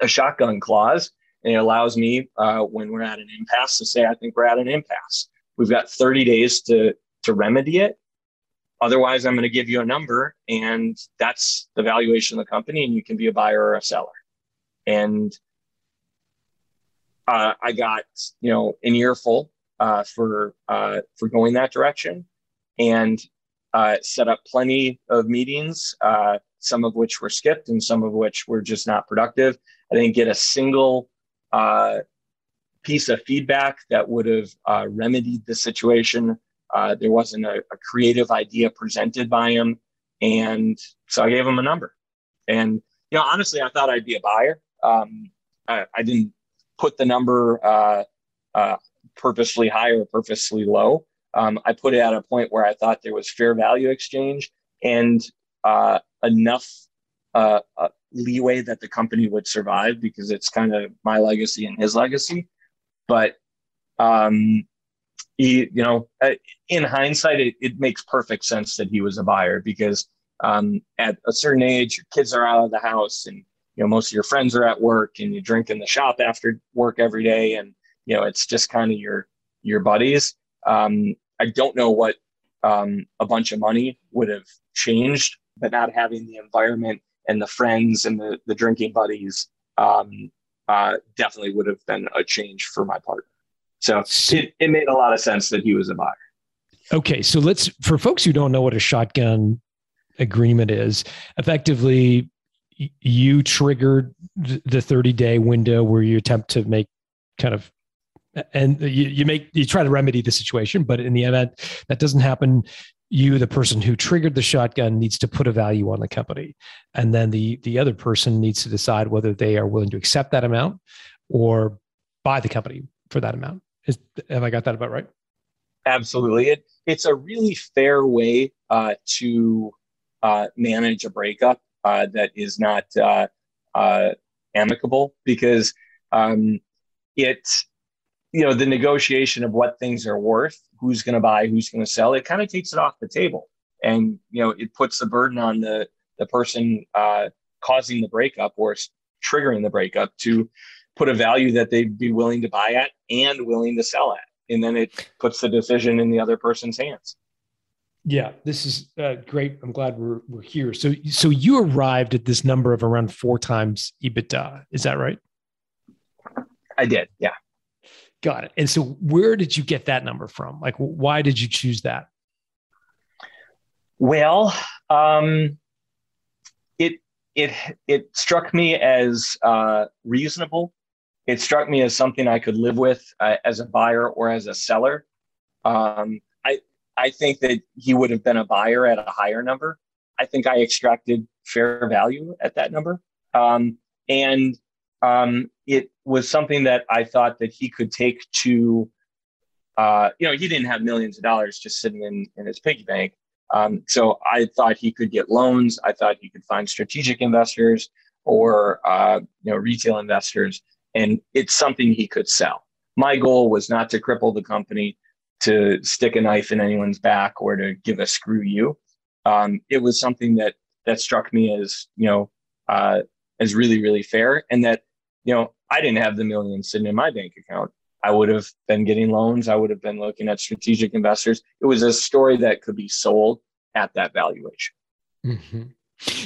a shotgun clause. And it allows me uh, when we're at an impasse to say i think we're at an impasse. We've got 30 days to to remedy it. Otherwise i'm going to give you a number and that's the valuation of the company and you can be a buyer or a seller. And uh, i got you know an earful uh, for uh, for going that direction, and uh, set up plenty of meetings, uh, some of which were skipped and some of which were just not productive. I didn't get a single uh, piece of feedback that would have uh, remedied the situation. there wasn't a, a, creative idea presented by him, and so I gave him a number. And you know, honestly, I thought I'd be a buyer. Um, I, I, didn't put the number uh, uh, purposely high or purposely low. Um, I put it at a point where I thought there was fair value exchange and uh, enough uh, uh, leeway that the company would survive because it's kind of my legacy and his legacy. But um, he, you know, uh, in hindsight, it, it, makes perfect sense that he was a buyer because um, at a certain age, your kids are out of the house and you know most of your friends are at work and you drink in the shop after work every day and you know it's just kind of your your buddies um, i don't know what um, a bunch of money would have changed but not having the environment and the friends and the, the drinking buddies um, uh, definitely would have been a change for my partner. So it, it made a lot of sense that he was a buyer. Okay, so let's for folks who don't know what a shotgun agreement is, effectively you triggered the 30 day window where you attempt to make kind of and you, you make you try to remedy the situation but in the event that doesn't happen you the person who triggered the shotgun needs to put a value on the company. And then the the other person needs to decide whether they are willing to accept that amount or buy the company for that amount. Is have i got that about right? Absolutely. It, it's a really fair way uh, to uh, manage a breakup uh, that is not uh, uh, amicable because um, it's you know the negotiation of what things are worth who's going to buy who's going to sell it kind of takes it off the table. And you know it puts the burden on the the person uh, causing the breakup or triggering the breakup to put a value that they'd be willing to buy at and willing to sell at. And then it puts the decision in the other person's hands. Yeah this is uh, great. I'm glad we're, we're here. So so you arrived at this number of around four times ebitda. Is that right? I did yeah Got it. And so, where did you get that number from? Like, why did you choose that? Well, um, it it it struck me as uh, reasonable. It struck me as something I could live with uh, as a buyer or as a seller. Um, I I think that he would have been a buyer at a higher number. I think I extracted fair value at that number, um, and um, it was something that I thought that he could take to, uh, you know, he didn't have millions of dollars just sitting in, in his piggy bank. Um, so I thought he could get loans. I thought he could find strategic investors or, uh, you know, retail investors, and it's something he could sell. My goal was not to cripple the company, to stick a knife in anyone's back, or to give a screw you. Um, it was something that that struck me as, you know, uh, as really, really fair, and that you know, I didn't have the millions sitting in my bank account. I would have been getting loans. I would have been looking at strategic investors. It was a story that could be sold at that valuation. Mm-hmm.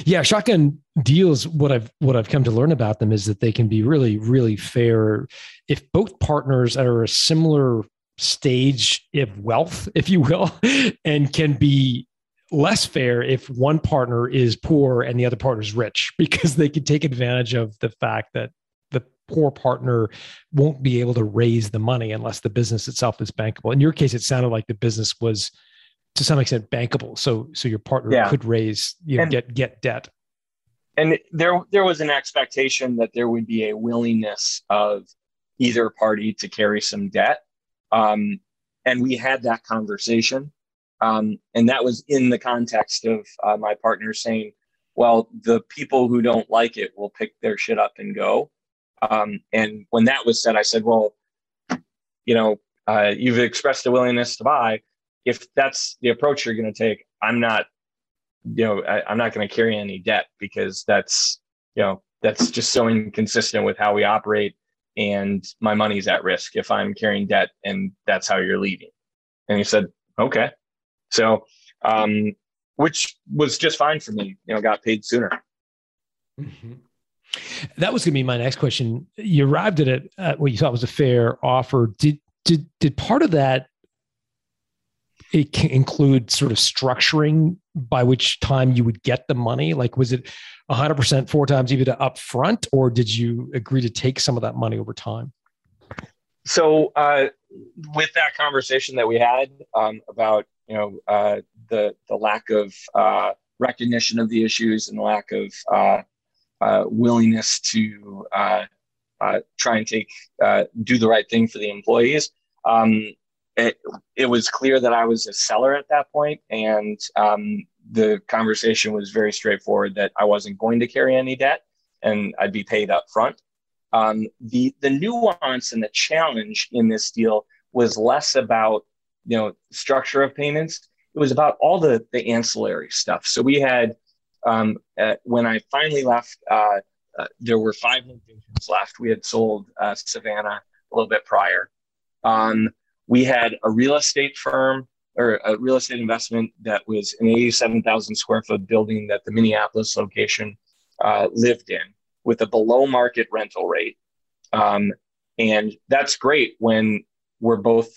Yeah, shotgun deals. What I've what I've come to learn about them is that they can be really, really fair if both partners are a similar stage of wealth, [laughs] if you will, and can be less fair if one partner is poor and the other partner is rich [laughs] because they can take advantage of the fact that poor partner won't be able to raise the money unless the business itself is bankable. In your case, it sounded like the business was to some extent bankable. So so your partner yeah. could raise, you know, and, get get debt. And there there was an expectation that there would be a willingness of either party to carry some debt. Um, and we had that conversation. Um, and that was in the context of uh, my partner saying, well, the people who don't like it will pick their shit up and go. Um, and when that was said, I said, well, you know, uh, you've expressed a willingness to buy. If that's the approach you're going to take, I'm not, you know, I, am not going to carry any debt because that's, you know, that's just so inconsistent with how we operate. And my money's at risk if I'm carrying debt and that's how you're leaving. And he said, okay. So, um, which was just fine for me, you know, got paid sooner. Mm-hmm. That was going to be my next question. You arrived at it at what you thought was a fair offer. Did did did part of that it include sort of structuring by which time you would get the money? Like, was it 100% four times EBITDA up front, or did you agree to take some of that money over time? So, uh, with that conversation that we had um, about you know uh, the the lack of uh, recognition of the issues and lack of uh, willingness to uh, uh, try and take uh, do the right thing for the employees. Um, it, it was clear that I was a seller at that point, and um, the conversation was very straightforward that I wasn't going to carry any debt and I'd be paid up front. Um, the the nuance and the challenge in this deal was less about you know structure of payments. It was about all the the ancillary stuff. So we had um, uh, when I finally left, uh, uh, there were five locations left. We had sold uh, Savannah a little bit prior. Um, we had a real estate firm or a real estate investment that was an 87,000 square foot building that the Minneapolis location uh, lived in with a below market rental rate. Um, and that's great when we're both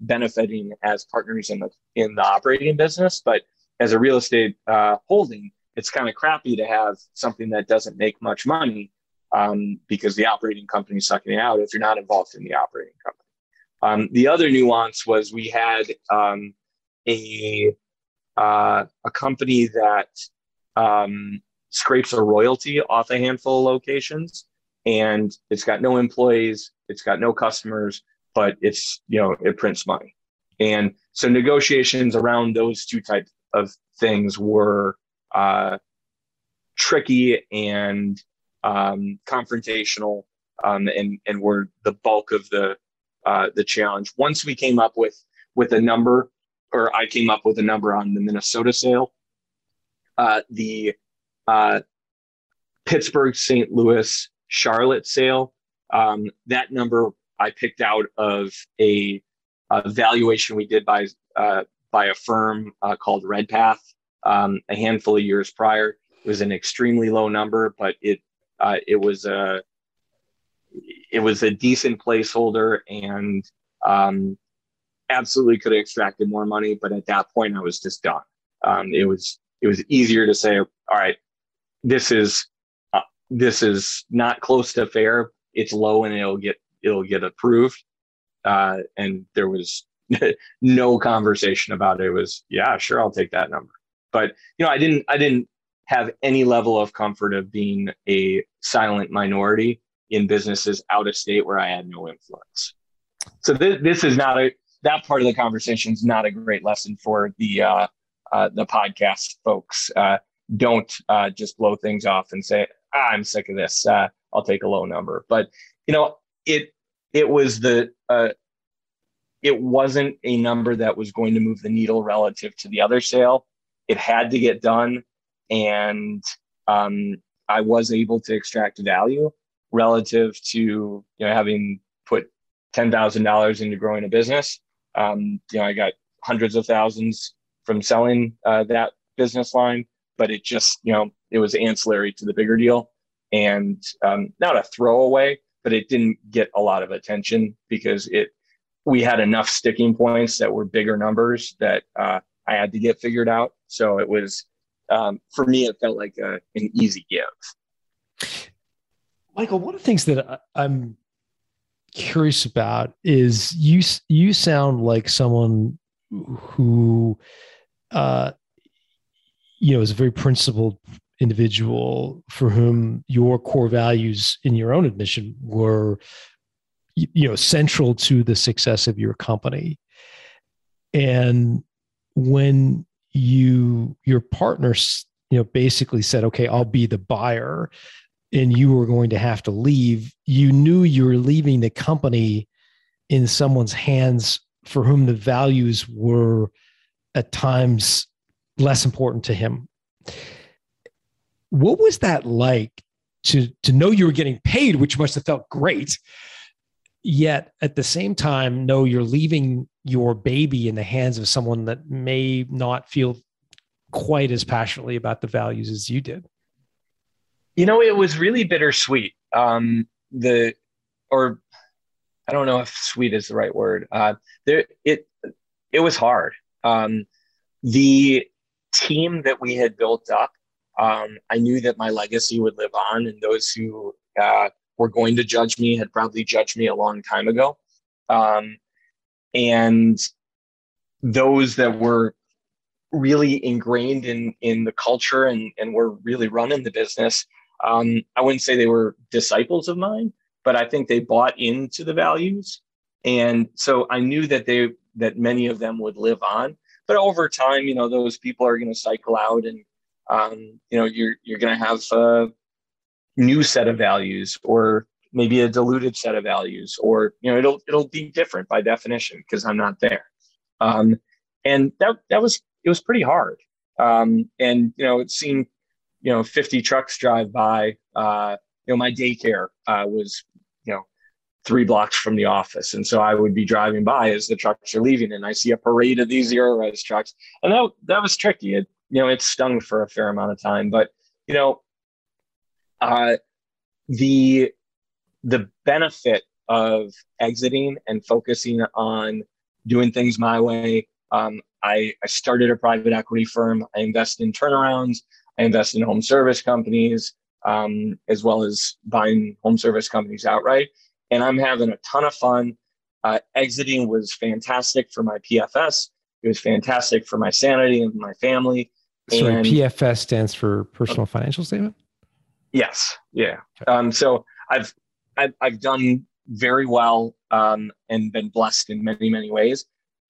benefiting as partners in the in the operating business. But as a real estate uh, holding, it's kind of crappy to have something that doesn't make much money um, because the operating company is sucking it out if you're not involved in the operating company. Um, the other nuance was we had um, a uh, a company that um, scrapes a royalty off a handful of locations, and it's got no employees, it's got no customers, but it's you know it prints money, and so negotiations around those two types of things were uh, tricky and um, confrontational, um, and and were the bulk of the uh, the challenge. Once we came up with with a number, or I came up with a number on the Minnesota sale, uh, the uh, Pittsburgh, St. Louis, Charlotte sale. Um, that number I picked out of a, a valuation we did by uh, by a firm uh, called Redpath um, a handful of years prior. It was an extremely low number, but it uh, it was a it was a decent placeholder and um, absolutely could have extracted more money. But at that point, I was just done. Um, it was it was easier to say, all right, this is uh, this is not close to fair. It's low and it'll get it'll get approved. Uh, and there was [laughs] no conversation about it. It was yeah, sure, I'll take that number. But you know, I didn't I didn't have any level of comfort of being a silent minority in businesses out of state where I had no influence. So this, this is not a that part of the conversation is not a great lesson for the uh, uh, the podcast folks. Uh, don't uh, just blow things off and say, ah, "I'm sick of this. Uh, I'll take a low number." But you know, it it was the uh, it wasn't a number that was going to move the needle relative to the other sale. It had to get done, and um, I was able to extract value relative to you know having put ten thousand dollars into growing a business. Um, you know, I got hundreds of thousands from selling uh, that business line, but it just you know it was ancillary to the bigger deal, and um, not a throwaway, but it didn't get a lot of attention because it we had enough sticking points that were bigger numbers that uh, I had to get figured out. So it was um, for me, it felt like a, an easy give. Michael, one of the things that I'm curious about is you you sound like someone who uh you know is a very principled individual for whom your core values in your own admission were you know central to the success of your company and when you your partners you know basically said okay i'll be the buyer and you were going to have to leave, you knew you were leaving the company in someone's hands for whom the values were at times less important to him. What was that like to, to know you were getting paid, which must have felt great, yet at the same time, know you're leaving your baby in the hands of someone that may not feel quite as passionately about the values as you did? You know, it was really bittersweet. Um, the or I don't know if sweet is the right word. Uh, there it it was hard. Um, the team that we had built up, um, I knew that my legacy would live on, and those who uh, were going to judge me had probably judged me a long time ago. Um, and those that were really ingrained in in the culture and and were really running the business um, I wouldn't say they were disciples of mine, but I think they bought into the values, and so I knew that they that many of them would live on. But over time, you know, those people are going to cycle out, and um, you know, you're you're going to have a new set of values, or maybe a diluted set of values, or you know, it'll it'll be different by definition because I'm not there. Um, and that that was it was pretty hard. Um, and you know, it seemed you know 50 trucks drive by uh, you know my daycare uh, was you know three blocks from the office and so i would be driving by as the trucks are leaving and i see a parade of these Zerorez trucks and that, that was tricky it you know it stung for a fair amount of time but you know uh, the the benefit of exiting and focusing on doing things my way. Um, I, I started a private equity firm. I invest in turnarounds. I invest in home service companies, um, as well as buying home service companies outright. And I'm having a ton of fun. Uh, exiting was fantastic for my PFS. It was fantastic for my sanity and my family. Sorry, And- PFS stands for personal financial statement. Yes. Yeah. Um, so I've, I've I've done very well um, and been blessed in many many ways.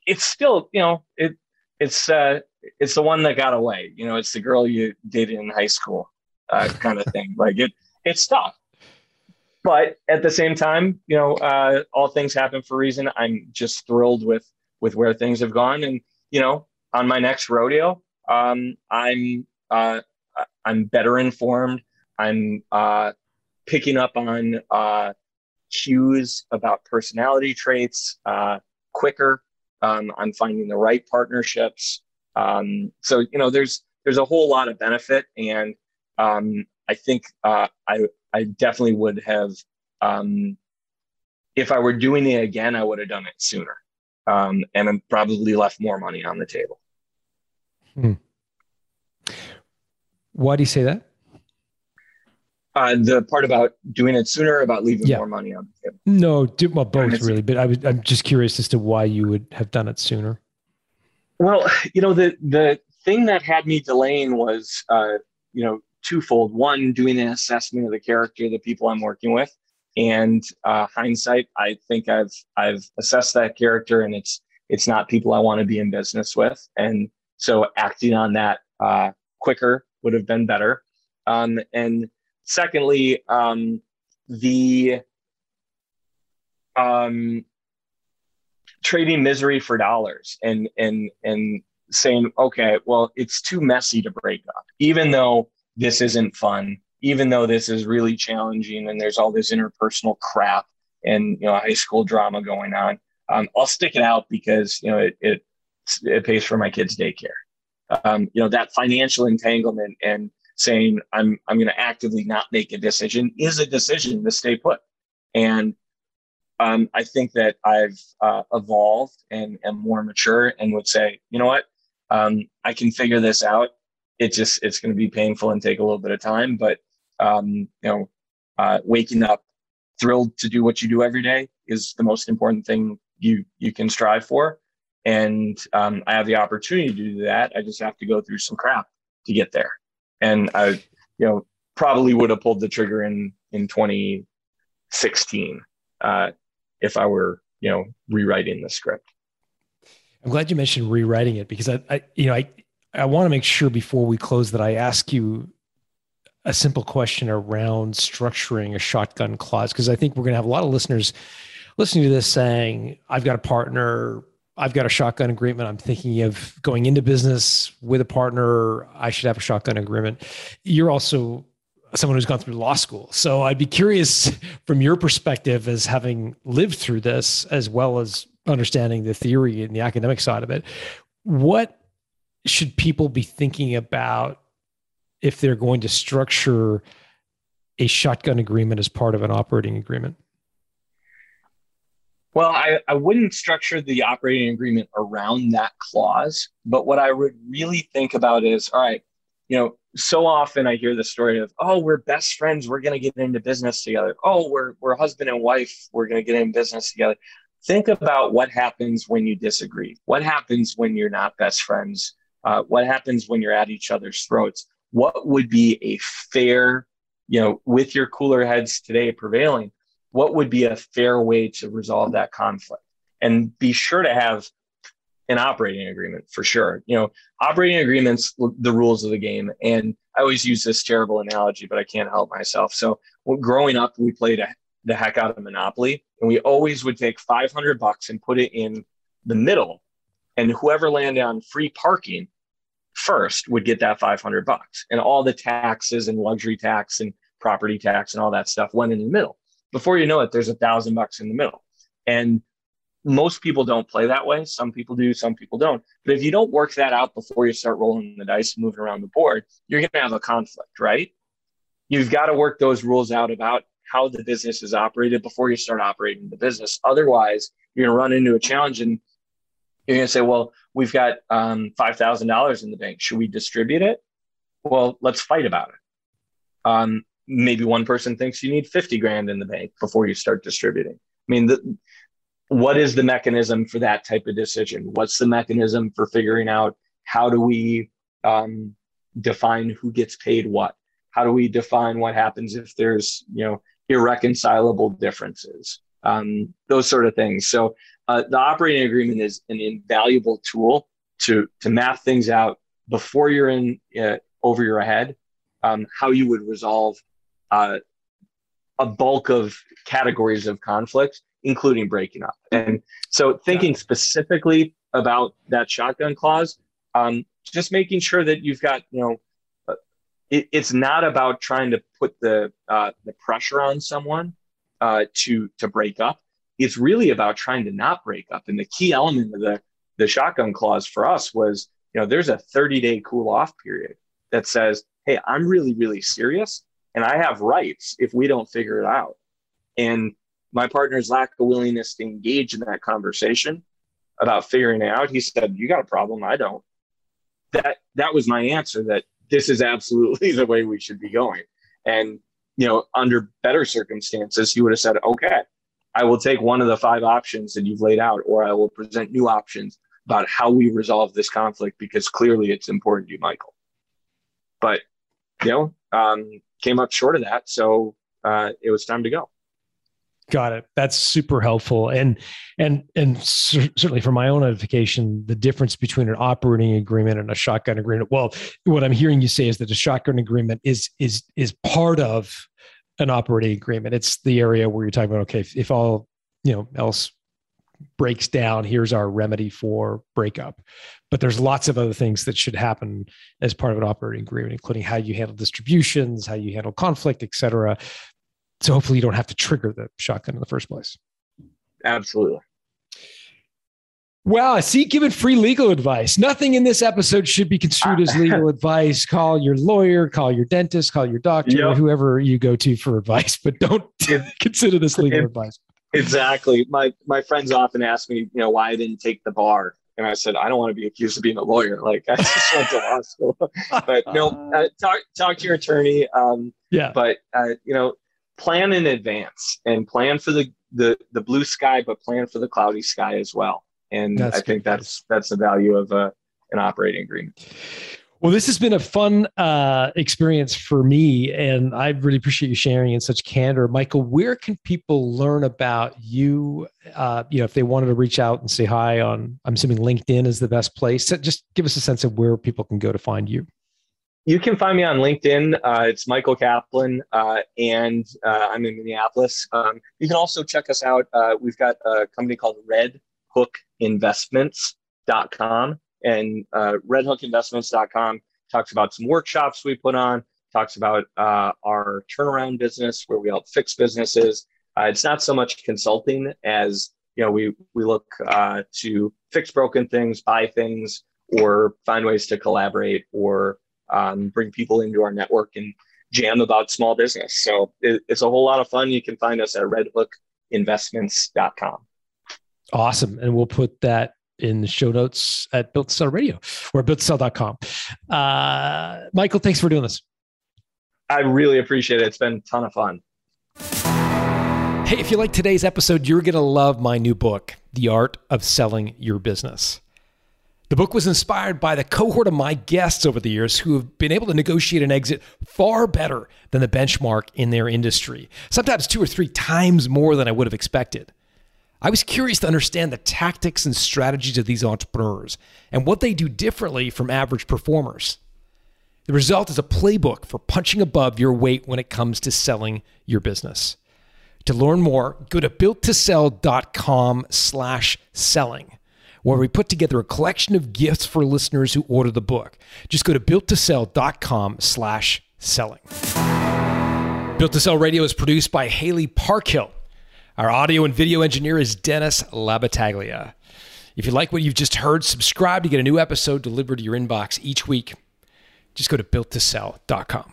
It's still you know it it's uh, it's the one that got away. You know, it's the girl you dated in high school uh, [laughs] kind of thing. Like it it's tough. But at the same time, you know, uh, all things happen for a reason. I'm just thrilled with with where things have gone, and you know, on my next rodeo, um, I'm uh, I'm better informed. I'm uh, picking up on uh, cues about personality traits uh, quicker. Um, I'm finding the right partnerships. Um, so you know, there's there's a whole lot of benefit, and um, I think uh, I I definitely would have um, if I were doing it again, I would have done it sooner, um, and I'm probably left more money on the table. Why do you say that? Uh, the part about doing it sooner, about leaving Yeah. more money on the table. No, do, well, both really. But I was, I'm just curious as to why you would have done it sooner. Well, you know, the the thing that had me delaying was, uh, you know, twofold. One, doing an assessment of the character, of the people I'm working with, and uh, hindsight. I think I've I've assessed that character, and it's it's not people I want to be in business with, and so acting on that uh, quicker would have been better. Um, and secondly, um, the um, trading misery for dollars and and and saying okay well it's too messy to break up even though this isn't fun even though this is really challenging and there's all this interpersonal crap and you know high school drama going on. Um, i'll stick it out because you know it it, it pays for my kids daycare. Um, you know that financial entanglement and saying i'm i'm going to actively not make a decision is a decision to stay put and um, I think that I've uh, evolved and am more mature and would say, you know what, um, I can figure this out. It just it's going to be painful and take a little bit of time, but um, you know, uh, waking up thrilled to do what you do every day is the most important thing you you can strive for. And um, I have the opportunity to do that. I just have to go through some crap to get there. And I, you know, probably would have pulled the trigger in in 2016. Uh, if I were, you know, rewriting the script. I'm glad you mentioned rewriting it because I, I you know, I, I want to make sure before we close that I ask you a simple question around structuring a shotgun clause because I think we're going to have a lot of listeners listening to this saying, "I've got a partner, I've got a shotgun agreement. I'm thinking of going into business with a partner. I should have a shotgun agreement." You're also someone who's gone through law school, so I'd be curious from your perspective as having lived through this as well as understanding the theory and the academic side of it. What should people be thinking about if they're going to structure a shotgun agreement as part of an operating agreement? Well, I, I wouldn't structure the operating agreement around that clause, but what I would really think about is all right, you know, so often I hear the story of, oh, we're best friends, we're going to get into business together. Oh, we're, we're husband and wife, we're going to get in business together. Think about what happens when you disagree. What happens when you're not best friends? Uh, what happens when you're at each other's throats? What would be a fair, you know, with your cooler heads today prevailing, what would be a fair way to resolve that conflict? And be sure to have an operating agreement for sure. You know, operating agreements, the rules of the game. And I always use this terrible analogy, but I can't help myself. So well, growing up, we played the heck out of Monopoly, and we always would take 500 bucks and put it in the middle, and whoever landed on free parking first would get that 500 bucks, and all the taxes and luxury tax and property tax and all that stuff went in the middle. Before you know it, there's a thousand bucks in the middle, and most people don't play that way. Some people do, some people don't. But if you don't work that out before you start rolling the dice and moving around the board, you're going to have a conflict, right? You've got to work those rules out about how the business is operated before you start operating the business. Otherwise, you're going to run into a challenge and you're going to say, well, we've got um, $5,000 in the bank. Should we distribute it? Well, let's fight about it. Um, maybe one person thinks you need 50 grand in the bank before you start distributing. I mean, the, what is the mechanism for that type of decision? What's the mechanism for figuring out how do we um, define who gets paid what? How do we define what happens if there's, you know, irreconcilable differences? Um, those sort of things. So uh, the operating agreement is an invaluable tool to to map things out before you're in uh, over your head. Um, how you would resolve uh, a bulk of categories of conflict, including breaking up. And so, thinking specifically about that shotgun clause, um, just making sure that you've got, you know, uh, it, it's not about trying to put the uh, the pressure on someone uh, to to break up. It's really about trying to not break up. And the key element of the the shotgun clause for us was, you know, there's a 30 day cool off period that says, hey, I'm really really serious, and I have rights if we don't figure it out. And my partner's lack of willingness to engage in that conversation about figuring it out, he said, "You got a problem? I don't." That that was my answer. That this is absolutely [laughs] the way we should be going. And you know, under better circumstances, he would have said, "Okay, I will take one of the five options that you've laid out, or I will present new options about how we resolve this conflict because clearly it's important to you, Michael." But you know, um, came up short of that, so uh, it was time to go. Got it. That's super helpful, and and and cer- certainly for my own edification, the difference between an operating agreement and a shotgun agreement. Well, what I'm hearing you say is that a shotgun agreement is is is part of an operating agreement. It's the area where you're talking about okay, if, if all you know else breaks down, here's our remedy for breakup. But there's lots of other things that should happen as part of an operating agreement, including how you handle distributions, how you handle conflict, et cetera. So hopefully you don't have to trigger the shotgun in the first place. Absolutely. Wow, I see giving free legal advice. Nothing in this episode should be construed as legal [laughs] advice. Call your lawyer, call your dentist, call your doctor, Yep. whoever you go to for advice, but don't [laughs] consider this legal If- advice. Exactly. My my friends often ask me, you know, why I didn't take the bar, and I said I don't want to be accused of being a lawyer. Like I just went to law school. [laughs] but no, uh, talk talk to your attorney. Um, yeah. but uh, you know, plan in advance and plan for the the the blue sky, but plan for the cloudy sky as well. And That's I think good that's that's the value of uh, an operating agreement. Well, this has been a fun uh, experience for me, and I really appreciate you sharing in such candor. Michael, where can people learn about you? Uh, you know, if they wanted to reach out and say hi on, I'm assuming LinkedIn is the best place. So just give us a sense of where people can go to find you. You can find me on LinkedIn. Uh, it's Michael Kaplan, uh, and uh, I'm in Minneapolis. Um, you can also check us out. Uh, we've got a company called RedHookInvestments.com, and uh, RedHookInvestments.com talks about some workshops we put on, talks about uh, our turnaround business where we help fix businesses. Uh, it's not so much consulting as you know we we look uh, to fix broken things, buy things, or find ways to collaborate or um, bring people into our network and jam about small business. So it, it's a whole lot of fun. You can find us at redhookinvestments.com. Awesome. And we'll put that in the show notes at Built to Sell Radio or builttosell.com. Uh, Michael, thanks for doing this. I really appreciate it. It's been a ton of fun. Hey, if you like today's episode, you're going to love my new book, The Art of Selling Your Business. The book was inspired by the cohort of my guests over the years who have been able to negotiate an exit far better than the benchmark in their industry, sometimes two or three times more than I would have expected. I was curious to understand the tactics and strategies of these entrepreneurs and what they do differently from average performers. The result is a playbook for punching above your weight when it comes to selling your business. To learn more, go to builttosell.com slash selling, where we put together a collection of gifts for listeners who order the book. Just go to builttosell.com slash selling. Built to Sell Radio is produced by Haley Parkhill. Our audio and video engineer is Dennis Labataglia. If you like what you've just heard, subscribe to get a new episode delivered to your inbox each week. Just go to builttosell.com.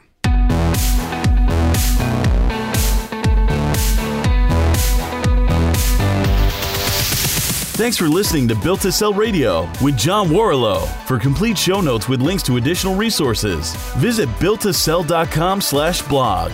Thanks for listening to Built to Sell Radio with John Warrillow. For complete show notes with links to additional resources, visit builttosell.com slash blog.